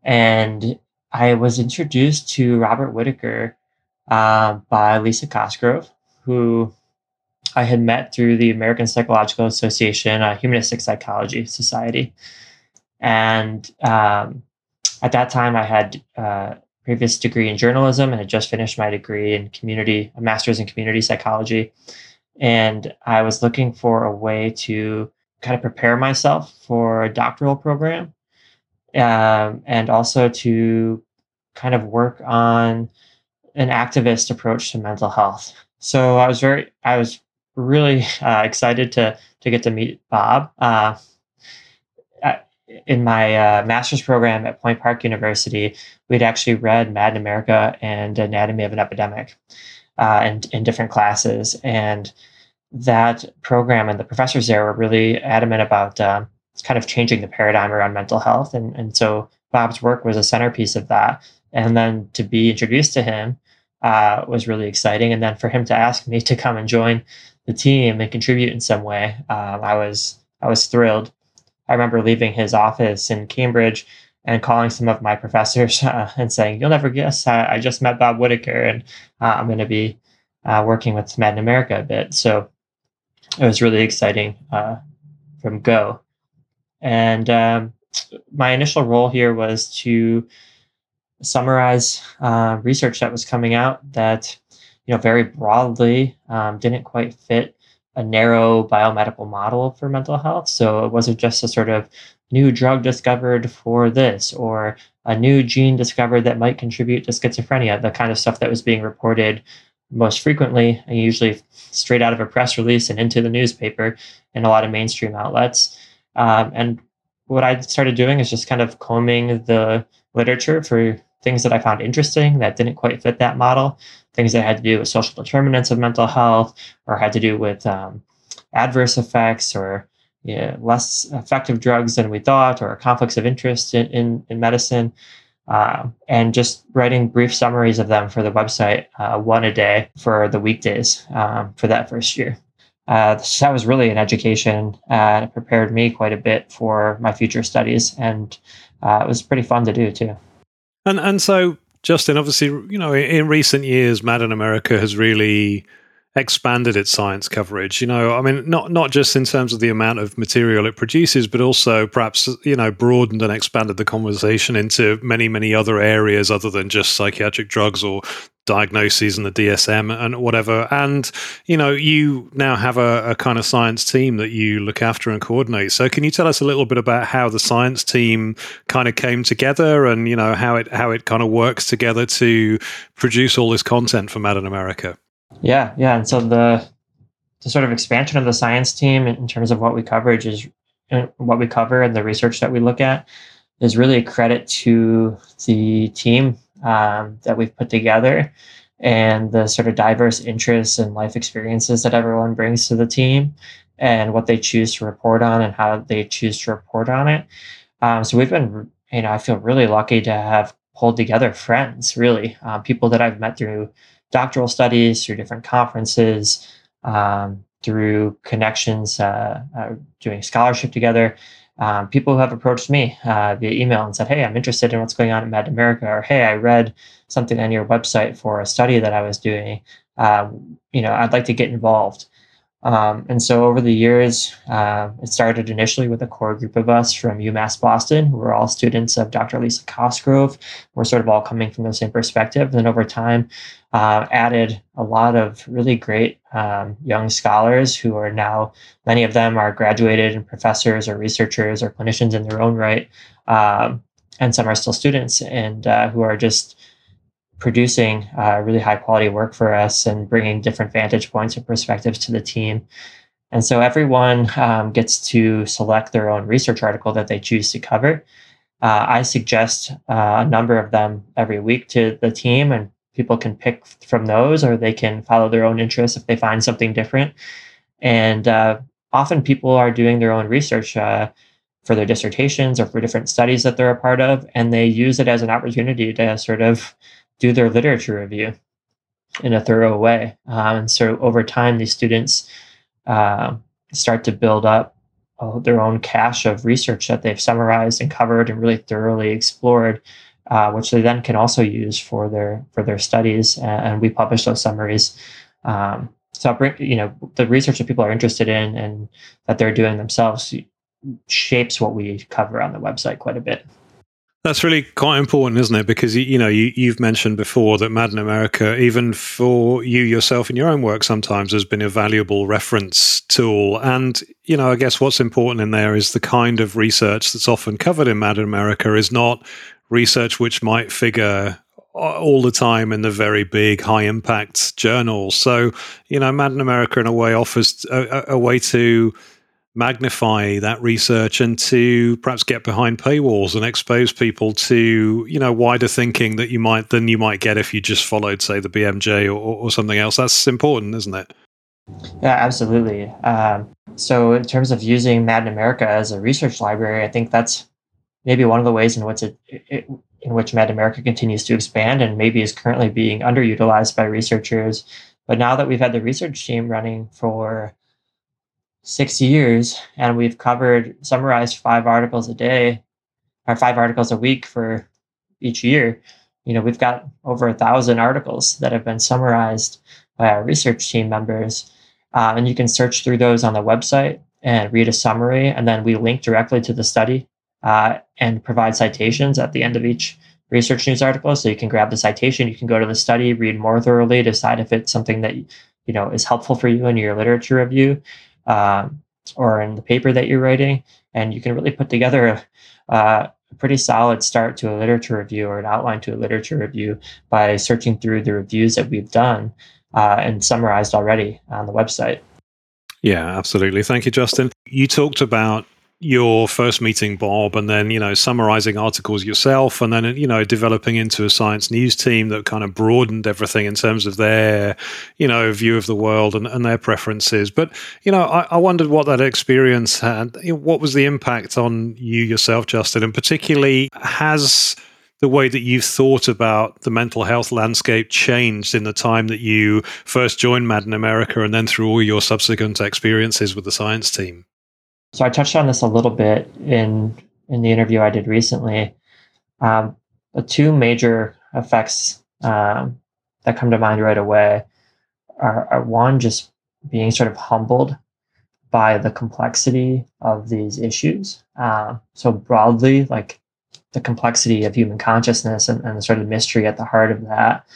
and I was introduced to Robert Whitaker uh, by Lisa Cosgrove, who I had met through the American Psychological Association, a Humanistic Psychology Society. And um, at that time, I had a uh, previous degree in journalism and had just finished my degree in community, a master's in community psychology. And I was looking for a way to kind of prepare myself for a doctoral program um, and also to kind of work on an activist approach to mental health. So I was very, I was really uh, excited to to get to meet Bob. Uh, in my uh, master's program at Point Park University, we'd actually read Mad in America and Anatomy of an Epidemic uh, in, different classes. And that program and the professors there were really adamant about um, kind of changing the paradigm around mental health. And, and so Bob's work was a centerpiece of that. And then to be introduced to him uh, was really exciting. And then for him to ask me to come and join the team and contribute in some way, um, I was I was thrilled. I remember leaving his office in Cambridge and calling some of my professors uh, and saying, "You'll never guess, I, I just met Bob Whitaker, and uh, I'm going to be uh, working with Mad in America a bit." So it was really exciting uh, from go. And um, my initial role here was to summarize uh, research that was coming out that, you know, very broadly um, didn't quite fit a narrow biomedical model for mental health. So it wasn't just a sort of new drug discovered for this or a new gene discovered that might contribute to schizophrenia, the kind of stuff that was being reported most frequently and usually straight out of a press release and into the newspaper in a lot of mainstream outlets. Um, and what I started doing is just kind of combing the literature for things that I found interesting that didn't quite fit that model, things that had to do with social determinants of mental health or had to do with um, adverse effects or you know, less effective drugs than we thought or conflicts of interest in, in, in medicine. Uh, and just writing brief summaries of them for the website, uh, one a day for the weekdays um, for that first year. Uh, so that was really an education and it prepared me quite a bit for my future studies. And uh, it was pretty fun to do too. And and so Justin, obviously, you know, in recent years, Mad in America has really expanded its science coverage you know i mean not not just in terms of the amount of material it produces but also perhaps you know broadened and expanded the conversation into many many other areas other than just psychiatric drugs or diagnoses and the DSM and whatever. And, you know, you now have a, a, kind of science team that you look after and coordinate. So can you tell us a little bit about how the science team kind of came together and, you know, how it how it kind of works together to produce all this content for Mad in America? Yeah, yeah. And so the the sort of expansion of the science team in terms of what we coverage is uh, what we cover and the research that we look at is really a credit to the team um, that we've put together and the sort of diverse interests and life experiences that everyone brings to the team and what they choose to report on and how they choose to report on it. Um, so we've been, you know, I feel really lucky to have pulled together friends, really, um, people that I've met through doctoral studies, through different conferences, um, through connections, uh, uh, doing scholarship together um, people who have approached me uh, via email and said, Hey, I'm interested in what's going on at Mad America, or Hey, I read something on your website for a study that I was doing. Um, you know, I'd like to get involved. Um, and so over the years, uh, it started initially with a core group of us from UMass Boston, who were all students of Dr. Lisa Cosgrove. We're sort of all coming from the same perspective. And then over time, uh, added a lot of really great um, young scholars who are now, many of them are graduated and professors or researchers or clinicians in their own right. Um, and some are still students and uh, who are just producing uh, really high quality work for us and bringing different vantage points and perspectives to the team. And so everyone um, gets to select their own research article that they choose to cover. Uh, I suggest uh, a number of them every week to the team, and people can pick from those or they can follow their own interests if they find something different. And uh, often people are doing their own research uh, for their dissertations or for different studies that they're a part of, and they use it as an opportunity to sort of do their literature review in a thorough way. Um, and so over time, these students uh, start to build up uh, their own cache of research that they've summarized and covered and really thoroughly explored, uh, which they then can also use for their for their studies. And, we publish those summaries. Um, so bring, you know the research that people are interested in and that they're doing themselves shapes what we cover on the website quite a bit. That's really quite important, isn't it? Because you know you, you've mentioned before that Mad in America, even for you yourself in your own work, sometimes has been a valuable reference tool. And you know, I guess what's important in there is the kind of research that's often covered in Mad in America is not research which might figure all the time in the very big high impact journals. So you know, Mad in America in a way offers a, a way to magnify that research and to perhaps get behind paywalls and expose people to you know wider thinking that you might than you might get if you just followed say the BMJ or, or something else. That's important, isn't it? Yeah, absolutely. Um, so in terms of using Mad America as a research library, I think that's maybe one of the ways in which it, it in which Mad America continues to expand and maybe is currently being underutilized by researchers. But now that we've had the research team running for six years and we've covered summarized five articles a day or five articles a week for each year. You know we've got over a thousand articles that have been summarized by our research team members uh, and you can search through those on the website and read a summary and then we link directly to the study uh, and provide citations at the end of each research news article. So you can grab the citation you can go to the study read more thoroughly decide if it's something that you know is helpful for you in your literature review um, or in the paper that you're writing, and you can really put together a, a, pretty solid start to a literature review or an outline to a literature review by searching through the reviews that we've done uh, and summarized already on the website. Yeah, absolutely. Thank you, Justin. You talked about your first meeting Bob and then, you know, summarizing articles yourself and then, you know, developing into a science news team that kind of broadened everything in terms of their, you know, view of the world and, and their preferences. But, you know, I, I wondered what that experience had. What was the impact on you yourself, Justin? And particularly, has the way that you've thought about the mental health landscape changed in the time that you first joined Mad in America and then through all your subsequent experiences with the science team? So I touched on this a little bit in in the interview I did recently. Um, the two major effects um, that come to mind right away are, are one just being sort of humbled by the complexity of these issues. Uh, so broadly, like the complexity of human consciousness and, and the sort of mystery at the heart of that,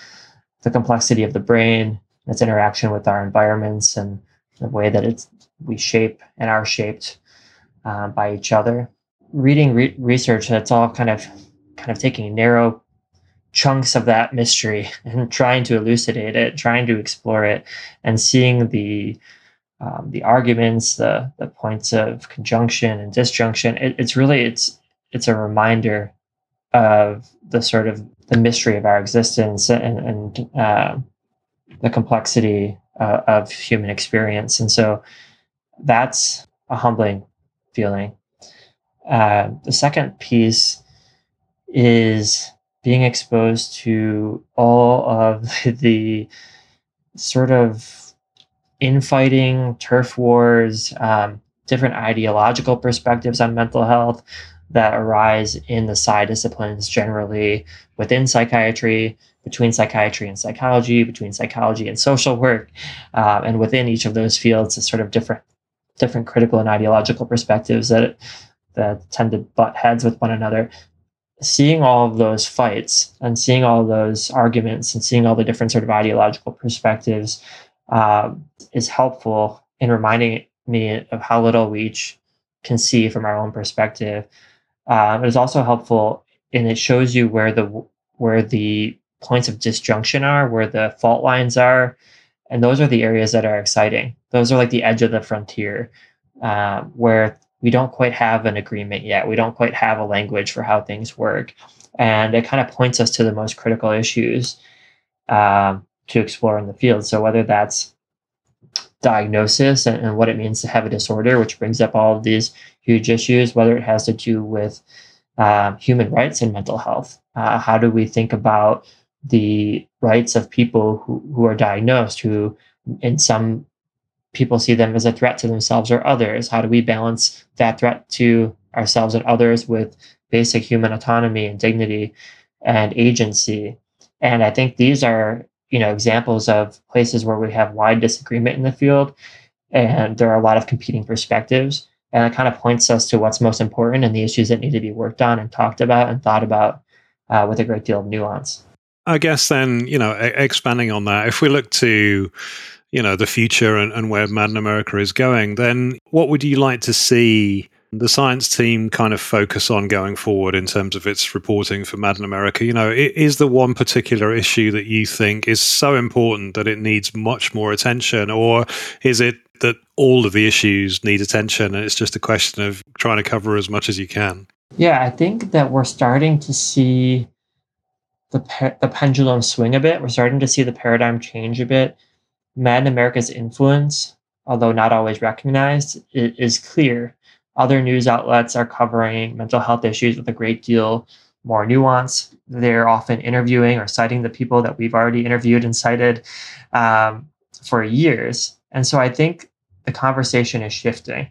the complexity of the brain, its interaction with our environments, and the way that it's we shape and are shaped uh, by each other. Reading re- research that's all kind of kind of taking narrow chunks of that mystery and trying to elucidate it, trying to explore it, and seeing the um, the arguments, the the points of conjunction and disjunction. It, it's really it's it's a reminder of the sort of the mystery of our existence and, and uh, the complexity uh, of human experience. And so that's a humbling feeling. Uh, the second piece is being exposed to all of the sort of infighting, turf wars, um, different ideological perspectives on mental health that arise in the psy disciplines generally within psychiatry, between psychiatry and psychology, between psychology and social work, um, and within each of those fields, is sort of different, different critical and ideological perspectives that that tend to butt heads with one another. Seeing all of those fights and seeing all those arguments and seeing all the different sort of ideological perspectives uh, is helpful in reminding me of how little we each can see from our own perspective. Um, it is also helpful, and it shows you where the where the points of disjunction are, where the fault lines are, and those are the areas that are exciting. Those are like the edge of the frontier, uh, where we don't quite have an agreement yet. We don't quite have a language for how things work, and it kind of points us to the most critical issues um, to explore in the field. So whether that's diagnosis and, and, what it means to have a disorder, which brings up all of these huge issues, whether it has to do with um, human rights and mental health. Uh, how do we think about the rights of people who, who are diagnosed, who in some people see them as a threat to themselves or others? How do we balance that threat to ourselves and others with basic human autonomy and dignity and agency? And I think these are you know examples of places where we have wide disagreement in the field and there are a lot of competing perspectives and it kind of points us to what's most important and the issues that need to be worked on and talked about and thought about uh, with a great deal of nuance i guess then you know expanding on that if we look to you know the future and, and where mad in america is going then what would you like to see the science team kind of focus on going forward in terms of its reporting for Mad in America? You know, is the one particular issue that you think is so important that it needs much more attention, or is it that all of the issues need attention and it's just a question of trying to cover as much as you can? Yeah, I think that we're starting to see the pe- the pendulum swing a bit. We're starting to see the paradigm change a bit. In America's influence, although not always recognized, is clear other news outlets are covering mental health issues with a great deal more nuance. They're often interviewing or citing the people that we've already interviewed and cited um, for years. And so I think the conversation is shifting.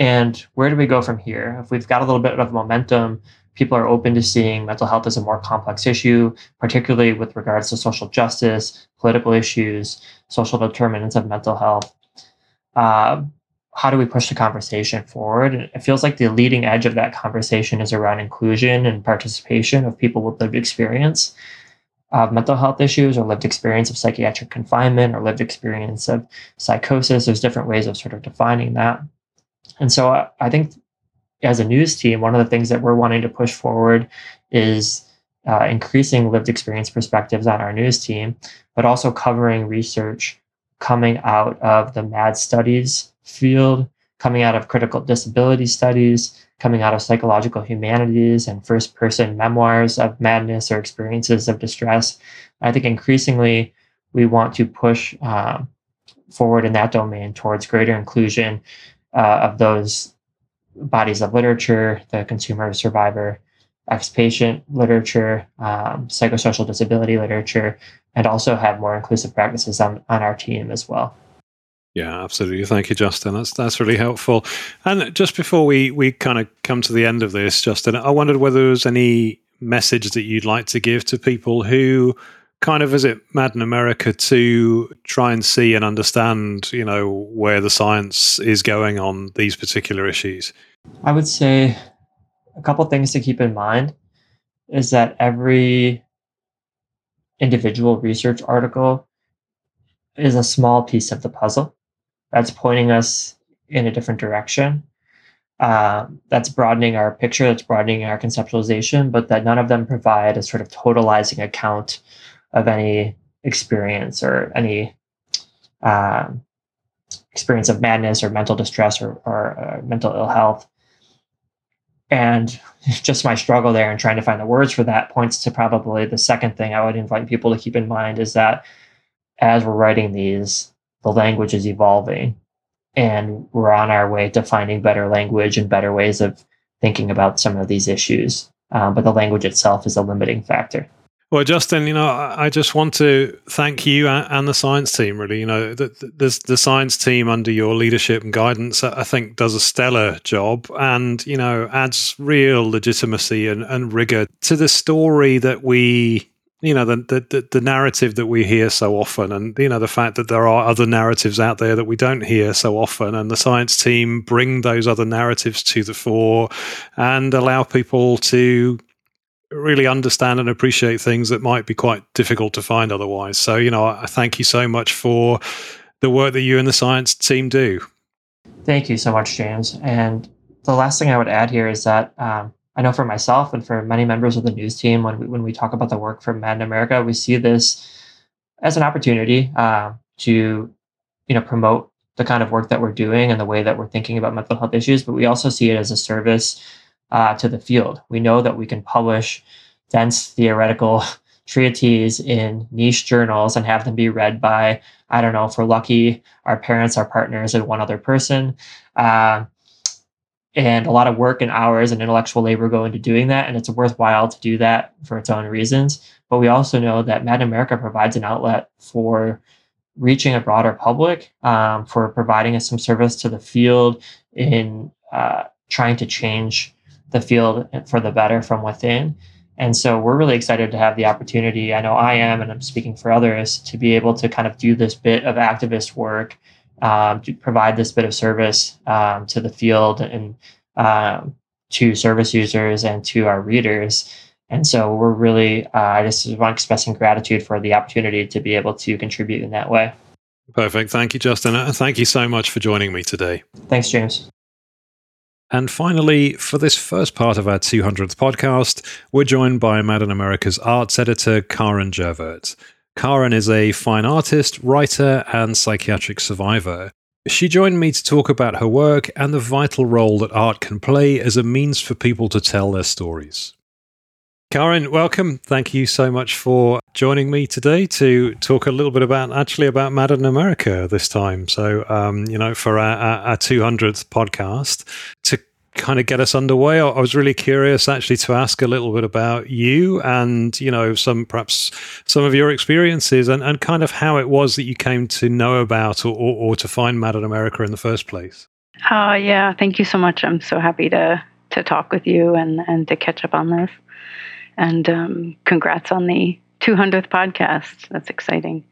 And where do we go from here? If we've got a little bit of momentum, people are open to seeing mental health as a more complex issue, particularly with regards to social justice, political issues, social determinants of mental health. Uh, how do we push the conversation forward? It feels like the leading edge of that conversation is around inclusion and participation of people with lived experience of mental health issues or lived experience of psychiatric confinement or lived experience of psychosis. There's different ways of sort of defining that. And so I, I think as a news team, one of the things that we're wanting to push forward is uh, increasing lived experience perspectives on our news team, but also covering research coming out of the MAD studies field, coming out of critical disability studies, coming out of psychological humanities and first person memoirs of madness or experiences of distress. I think increasingly we want to push uh, forward in that domain towards greater inclusion uh, of those bodies of literature, the consumer survivor, ex patient literature, um, psychosocial disability literature, and also have more inclusive practices on, on our team as well. Yeah, absolutely. Thank you, Justin. That's that's really helpful. And just before we we kind of come to the end of this, Justin, I wondered whether there was any message that you'd like to give to people who kind of visit Mad in America to try and see and understand, you know, where the science is going on these particular issues? I would say a couple things to keep in mind is that every individual research article is a small piece of the puzzle that's pointing us in a different direction. Uh, that's broadening our picture, that's broadening our conceptualization, but that none of them provide a sort of totalizing account of any experience or any uh, experience of madness or mental distress or, or uh, mental ill health. And just my struggle there and trying to find the words for that points to probably the second thing I would invite people to keep in mind is that as we're writing these, the language is evolving and we're on our way to finding better language and better ways of thinking about some of these issues. Um, but the language itself is a limiting factor. Well, Justin, you know, I just want to thank you and the science team. Really, you know, the, the, the science team under your leadership and guidance, I think, does a stellar job, and you know, adds real legitimacy and, and rigor to the story that we you know the, the the narrative that we hear so often and you know the fact that there are other narratives out there that we don't hear so often and the science team bring those other narratives to the fore and allow people to really understand and appreciate things that might be quite difficult to find otherwise so you know i thank you so much for the work that you and the science team do thank you so much james and the last thing i would add here is that um, I know for myself and for many members of the news team, when we, when we talk about the work from Mad in America, we see this as an opportunity uh, to, you know, promote the kind of work that we're doing and the way that we're thinking about mental health issues. But we also see it as a service uh, to the field. We know that we can publish dense theoretical treatises in niche journals and have them be read by, I don't know, if we're lucky, our parents, our partners, and one other person. Uh, and a lot of work and hours and intellectual labor go into doing that and it's worthwhile to do that for its own reasons but we also know that mad america provides an outlet for reaching a broader public um, for providing us some service to the field in uh, trying to change the field for the better from within and so we're really excited to have the opportunity i know i am and i'm speaking for others to be able to kind of do this bit of activist work um, to provide this bit of service um, to the field and um, to service users and to our readers. And so we're really, uh, I just want expressing gratitude for the opportunity to be able to contribute in that way. Perfect. Thank you, Justin. And thank you so much for joining me today. Thanks, James. And finally, for this first part of our 200th podcast, we're joined by Mad in America's arts editor, Karen Jervert. Karen is a fine artist, writer, and psychiatric survivor. She joined me to talk about her work and the vital role that art can play as a means for people to tell their stories. Karen, welcome. Thank you so much for joining me today to talk a little bit about actually about Mad in America this time. So, um, you know, for our, our 200th podcast, to kind of get us underway, I was really curious actually to ask a little bit about you and, you know, some perhaps some of your experiences and, and kind of how it was that you came to know about or, or, or to find Mad in America in the first place. Uh, yeah, thank you so much. I'm so happy to to talk with you and, and to catch up on this. And um, congrats on the 200th podcast. That's exciting.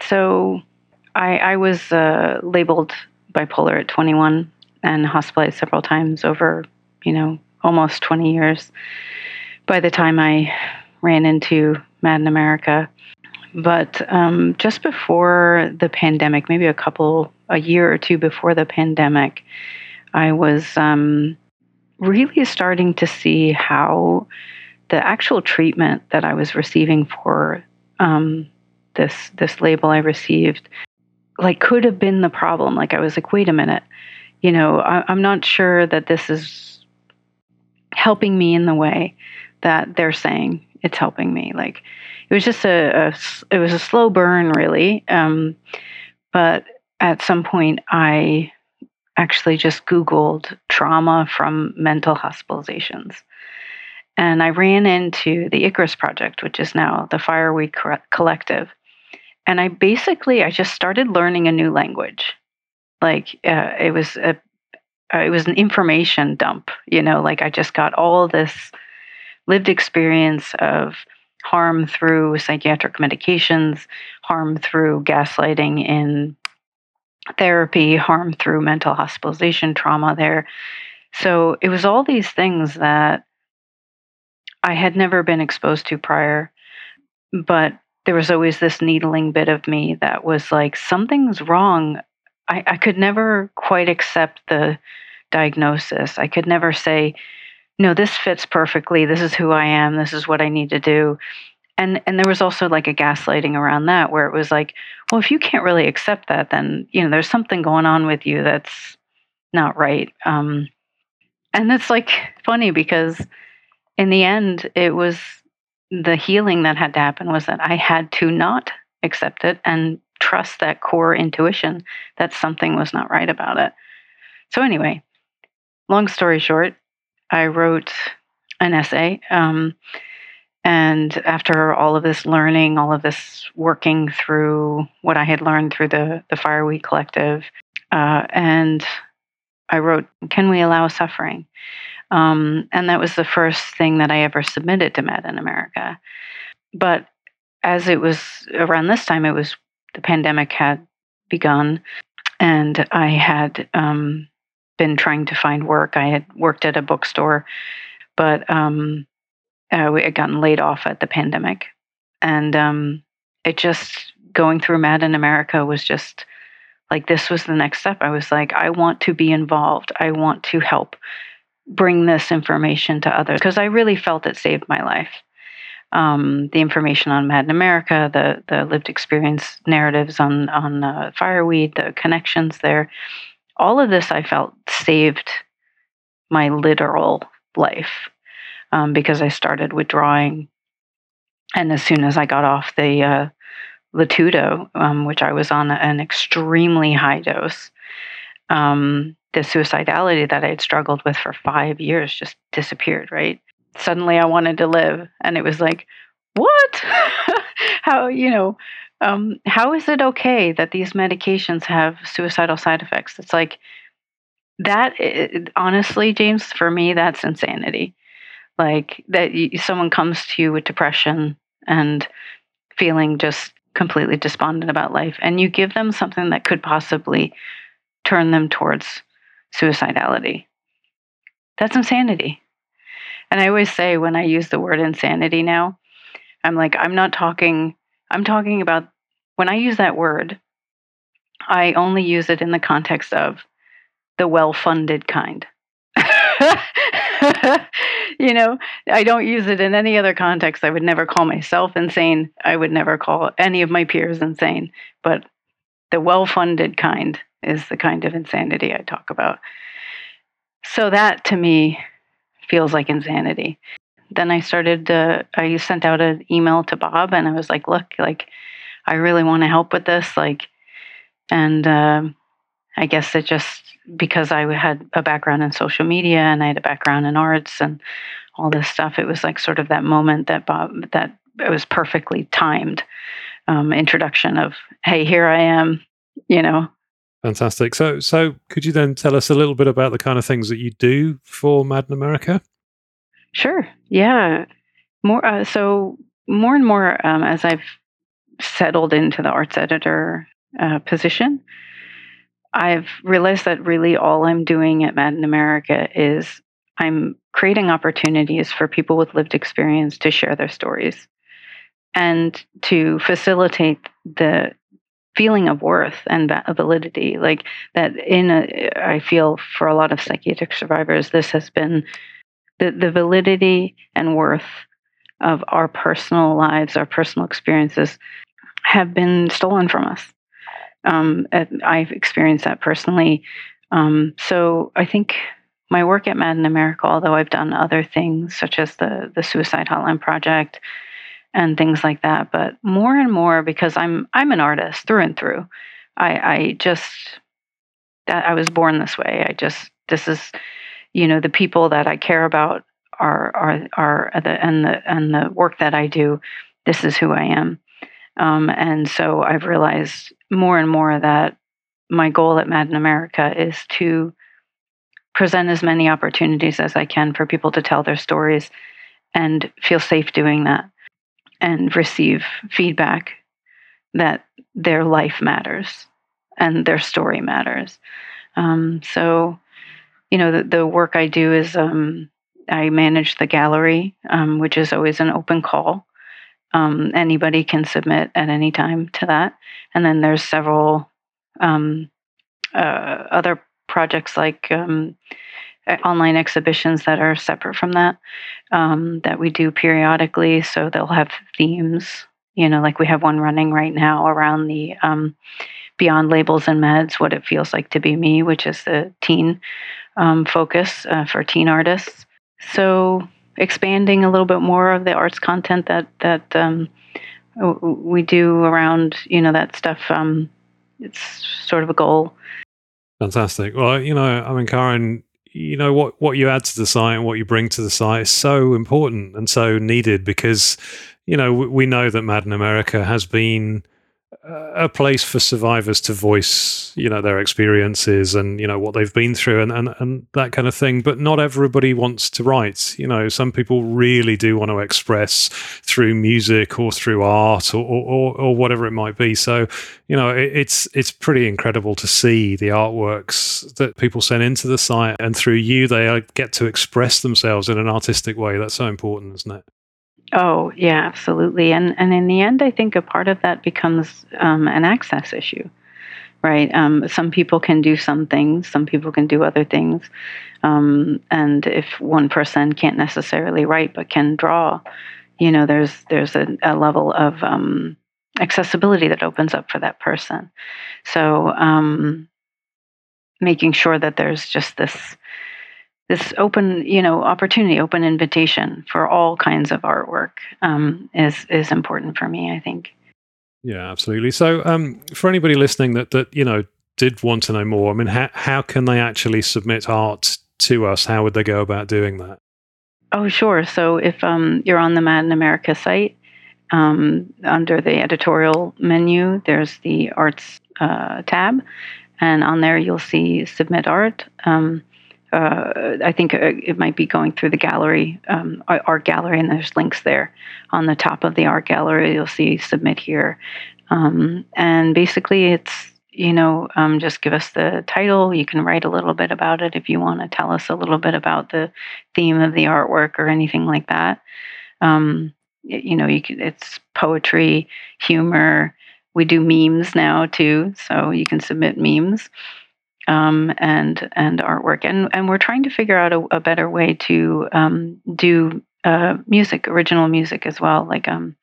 So I, I was uh, labeled bipolar at 21 and hospitalized several times over, you know, almost 20 years by the time I ran into Mad in America. But um, just before the pandemic, maybe a couple, a year or two before the pandemic, I was um, really starting to see how the actual treatment that I was receiving for um, this this label I received, like, could have been the problem. Like, I was like, wait a minute, you know, I, I'm not sure that this is helping me in the way that they're saying it's helping me. Like it was just a, a it was a slow burn, really. Um, but at some point, I actually just Googled trauma from mental hospitalizations. And I ran into the Icarus Project, which is now the Fireweed Collective. And I basically I just started learning a new language. Like uh, it was a uh, it was an information dump. You know, like I just got all this lived experience of harm through psychiatric medications, harm through gaslighting in therapy, harm through mental hospitalization, trauma there. So it was all these things that I had never been exposed to prior, but there was always this needling bit of me that was like, something's wrong. I, I could never quite accept the diagnosis. I could never say, no, this fits perfectly. This is who I am. This is what I need to do. And and there was also like a gaslighting around that where it was like, well, if you can't really accept that, then you know there's something going on with you that's not right. Um, and it's like funny because in the end, it was the healing that had to happen was that I had to not accept it and trust that core intuition that something was not right about it. So anyway, long story short, I wrote an essay. Um, and after all of this learning, all of this working through what I had learned through the, the Fireweed Collective, uh, and I wrote, Can We Allow Suffering? Um, and that was the first thing that I ever submitted to Mad in America. But as it was around this time, it was the pandemic had begun, and I had um, been trying to find work. I had worked at a bookstore, but um, uh, we had gotten laid off at the pandemic, and um, it just going through Mad in America was just like this was the next step. I was like, I want to be involved. I want to help bring this information to others because I really felt it saved my life. Um, the information on Mad in America, the the lived experience narratives on on uh, fireweed, the connections there, all of this I felt saved my literal life um, because I started withdrawing, and as soon as I got off the uh, Latuda, um, which I was on an extremely high dose, um, the suicidality that I had struggled with for five years just disappeared, right? Suddenly I wanted to live. And it was like, what? how, you know, um, how is it okay that these medications have suicidal side effects? It's like, that it, honestly, James, for me, that's insanity. Like that someone comes to you with depression and feeling just completely despondent about life, and you give them something that could possibly turn them towards suicidality. That's insanity. And I always say when I use the word insanity now, I'm like, I'm not talking, I'm talking about when I use that word, I only use it in the context of the well funded kind. you know, I don't use it in any other context. I would never call myself insane. I would never call any of my peers insane. But the well funded kind is the kind of insanity I talk about. So that to me feels like insanity. Then I started, to, I sent out an email to Bob and I was like, look, like, I really want to help with this. Like, and uh, I guess it just, because I had a background in social media and I had a background in arts and all this stuff, it was like sort of that moment that Bob, that it was perfectly timed um, introduction of, hey, here I am, you know, Fantastic. So, so could you then tell us a little bit about the kind of things that you do for Mad in America? Sure. Yeah. More. Uh, so more and more um, as I've settled into the arts editor uh, position, I've realized that really all I'm doing at Mad in America is I'm creating opportunities for people with lived experience to share their stories and to facilitate the feeling of worth and validity like that in a, I feel for a lot of psychiatric survivors this has been the, the validity and worth of our personal lives our personal experiences have been stolen from us. Um, i've experienced that personally. Um, so i think my work at mad in america although i've done other things such as the the suicide hotline project and things like that. But more and more because I'm I'm an artist through and through. I I just that I was born this way. I just this is you know the people that I care about are are are the and the and the work that I do. This is who I am. Um, and so I've realized more and more that my goal at Mad in America is to present as many opportunities as I can for people to tell their stories and feel safe doing that and receive feedback that their life matters and their story matters. Um, so, you know, the, the, work I do is um, I manage the gallery, um, which is always an open call. Um, anybody can submit at any time to that. And then there's several um, uh, other projects like um, online exhibitions that are separate from that um, that we do periodically. So they'll have themes, you know, like we have one running right now around the um, Beyond Labels and Meds, What It Feels Like to Be Me, which is the teen um, focus uh, for teen artists. So expanding a little bit more of the arts content that that um, we do around, you know, that stuff. Um, it's sort of a goal. Fantastic. Well, you know, I mean, Karen, you know what what you add to the site and what you bring to the site is so important and so needed because you know we know that Mad in America has been a place for survivors to voice, you know, their experiences and you know what they've been through and, and and that kind of thing. But not everybody wants to write. You know, some people really do want to express through music or through art or or, or whatever it might be. So, you know, it, it's it's pretty incredible to see the artworks that people send into the site, and through you, they uh, get to express themselves in an artistic way. That's so important, isn't it? Oh, yeah, absolutely. And and in the end, I think a part of that becomes um, an access issue, right? Um, some people can do some things, some people can do other things. Um, and if one person can't necessarily write but can draw, you know, there's there's a, a level of um, accessibility that opens up for that person. So um, making sure that there's just this this open, you know, opportunity, open invitation for all kinds of artwork um, is is important for me. I think. Yeah, absolutely. So, um, for anybody listening that that you know did want to know more, I mean, how how can they actually submit art to us? How would they go about doing that? Oh, sure. So, if um, you're on the Mad in America site, um, under the editorial menu, there's the arts uh, tab, and on there you'll see submit art. Um, uh, I think uh, it might be going through the gallery, um, art gallery, and there's links there. On the top of the art gallery, you'll see submit here. Um, and basically, it's, you know, um, just give us the title. You can write a little bit about it if you want to tell us a little bit about the theme of the artwork or anything like that. Um, you know, you can, it's poetry, humor. We do memes now too, so you can submit memes um, and and artwork, and and we're trying to figure out a, a better way to um, do uh, music, original music as well. Like um,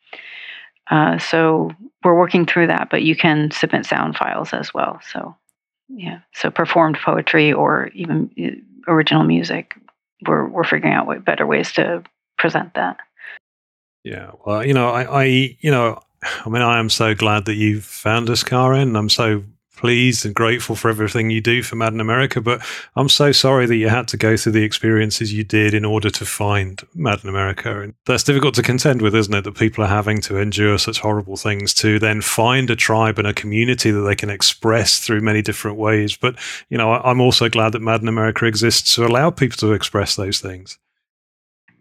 uh, so we're working through that, but you can submit sound files as well. So yeah, so performed poetry or even uh, original music. We're we're figuring out what better ways to present that. Yeah, well, you know, I, I you know, I mean, I am so glad that you found us, Karen. I'm so pleased and grateful for everything you do for Mad in America, but I'm so sorry that you had to go through the experiences you did in order to find Mad in America. And that's difficult to contend with, isn't it? That people are having to endure such horrible things to then find a tribe and a community that they can express through many different ways. But, you know, I'm also glad that Mad in America exists to allow people to express those things.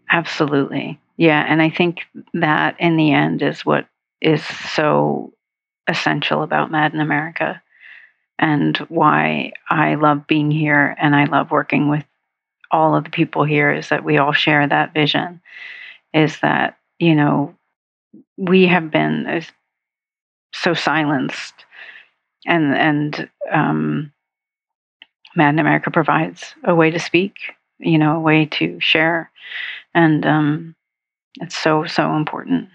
Absolutely. Yeah. And I think that in the end is what is so essential about Mad in America and why I love being here and I love working with all of the people here is that we all share that vision is that you know we have been so silenced and and um, Mad in America provides a way to speak, you know, a way to share, and um, it's so so important.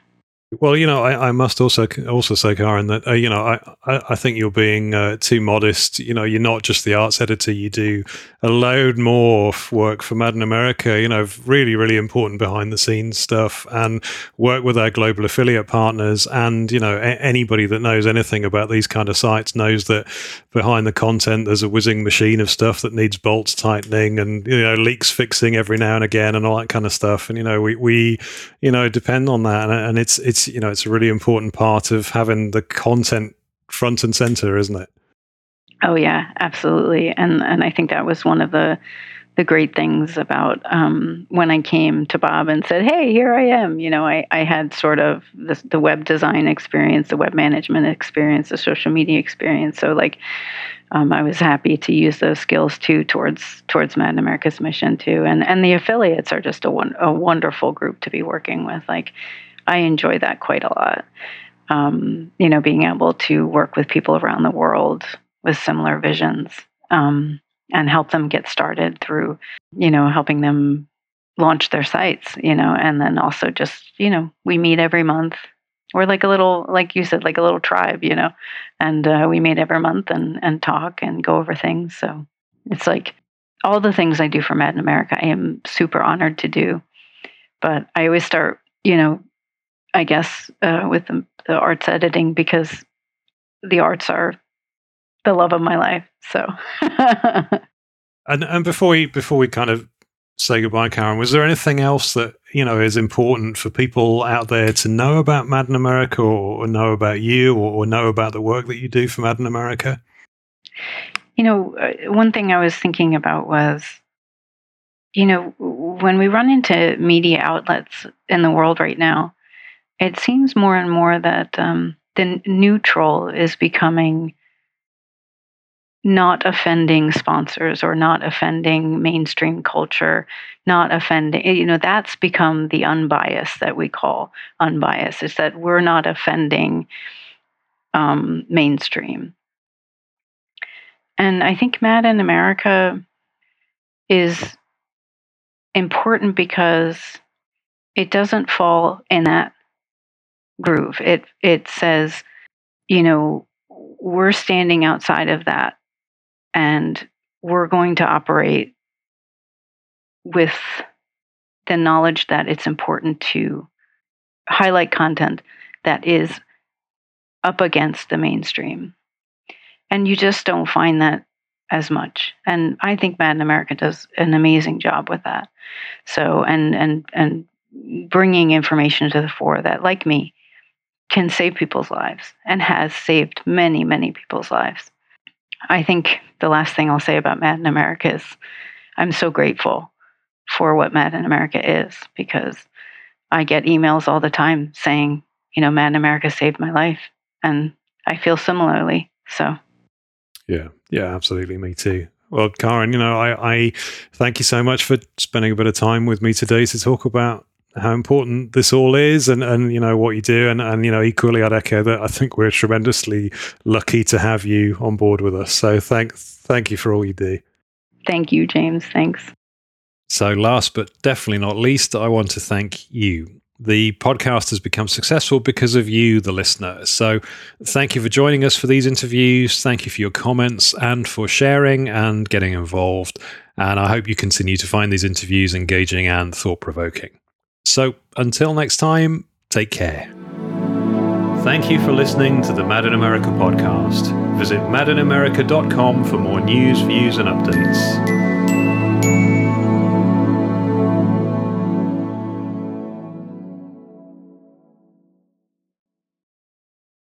Well, you know, I, I, must also also say, Karen, that uh, you know, I, I think you're being uh, too modest. You know, you're not just the arts editor; you do a load more work for Mad in America. You know, really, really important behind the scenes stuff, and work with our global affiliate partners. And you know, a- anybody that knows anything about these kind of sites knows that behind the content, there's a whizzing machine of stuff that needs bolts tightening and you know leaks fixing every now and again, and all that kind of stuff. And you know, we we you know depend on that, and, and it's it's it's you know it's a really important part of having the content front and center, isn't it? Oh yeah, absolutely. And and I think that was one of the the great things about um, when I came to Bob and said, "Hey, here I am." You know, I, I had sort of the, the web design experience, the web management experience, the social media experience. So, like, um, I was happy to use those skills too towards towards Mad America's mission too. And and the affiliates are just a one, a wonderful group to be working with. Like, I enjoy that quite a lot. Um, you know, being able to work with people around the world with similar visions. Um, and help them get started through, you know, helping them launch their sites, you know, and then also just, you know, we meet every month. We're like a little, like you said, like a little tribe, you know, and uh, we meet every month and, and talk and go over things. So it's like all the things I do for Mad in America, I am super honored to do. But I always start, you know, I guess uh, with the, the arts editing because the arts are the love of my life. So, and and before we before we kind of say goodbye, Karen, was there anything else that you know is important for people out there to know about Mad in America, or, or know about you, or, or, know about the work that you do for Mad in America? You know, uh, one thing I was thinking about was, you know, when we run into media outlets in the world right now, it seems more and more that um, the neutral is becoming not offending sponsors or not offending mainstream culture, not offending, you know, that's become the unbiased that we call unbiased, is that we're not offending um, mainstream. And I think Mad in America is important because it doesn't fall in that groove. It it says, you know, we're standing outside of that and we're going to operate with the knowledge that it's important to highlight content that is up against the mainstream. And you just don't find that as much. And I think Mad in America does an amazing job with that. So, and, and, and bringing information to the fore that, like me, can save people's lives and has saved many, many people's lives. I think the last thing I'll say about Mad in America is I'm so grateful for what Mad in America is because I get emails all the time saying, you know, Mad in America saved my life. And I feel similarly. So, yeah, yeah, absolutely. Me too. Well, Karen, you know, I, I thank you so much for spending a bit of time with me today to talk about how important this all is and, and you know what you do and, and you know equally I'd echo that I think we're tremendously lucky to have you on board with us so thank thank you for all you do thank you James thanks so last but definitely not least I want to thank you the podcast has become successful because of you, the listener. So, thank you for joining us for these interviews. Thank you for your comments and for sharing and getting involved. And I hope you continue to find these interviews engaging and thought provoking. So until next time, take care. Thank you for listening to the Mad in America podcast. Visit madinamerica.com for more news, views, and updates.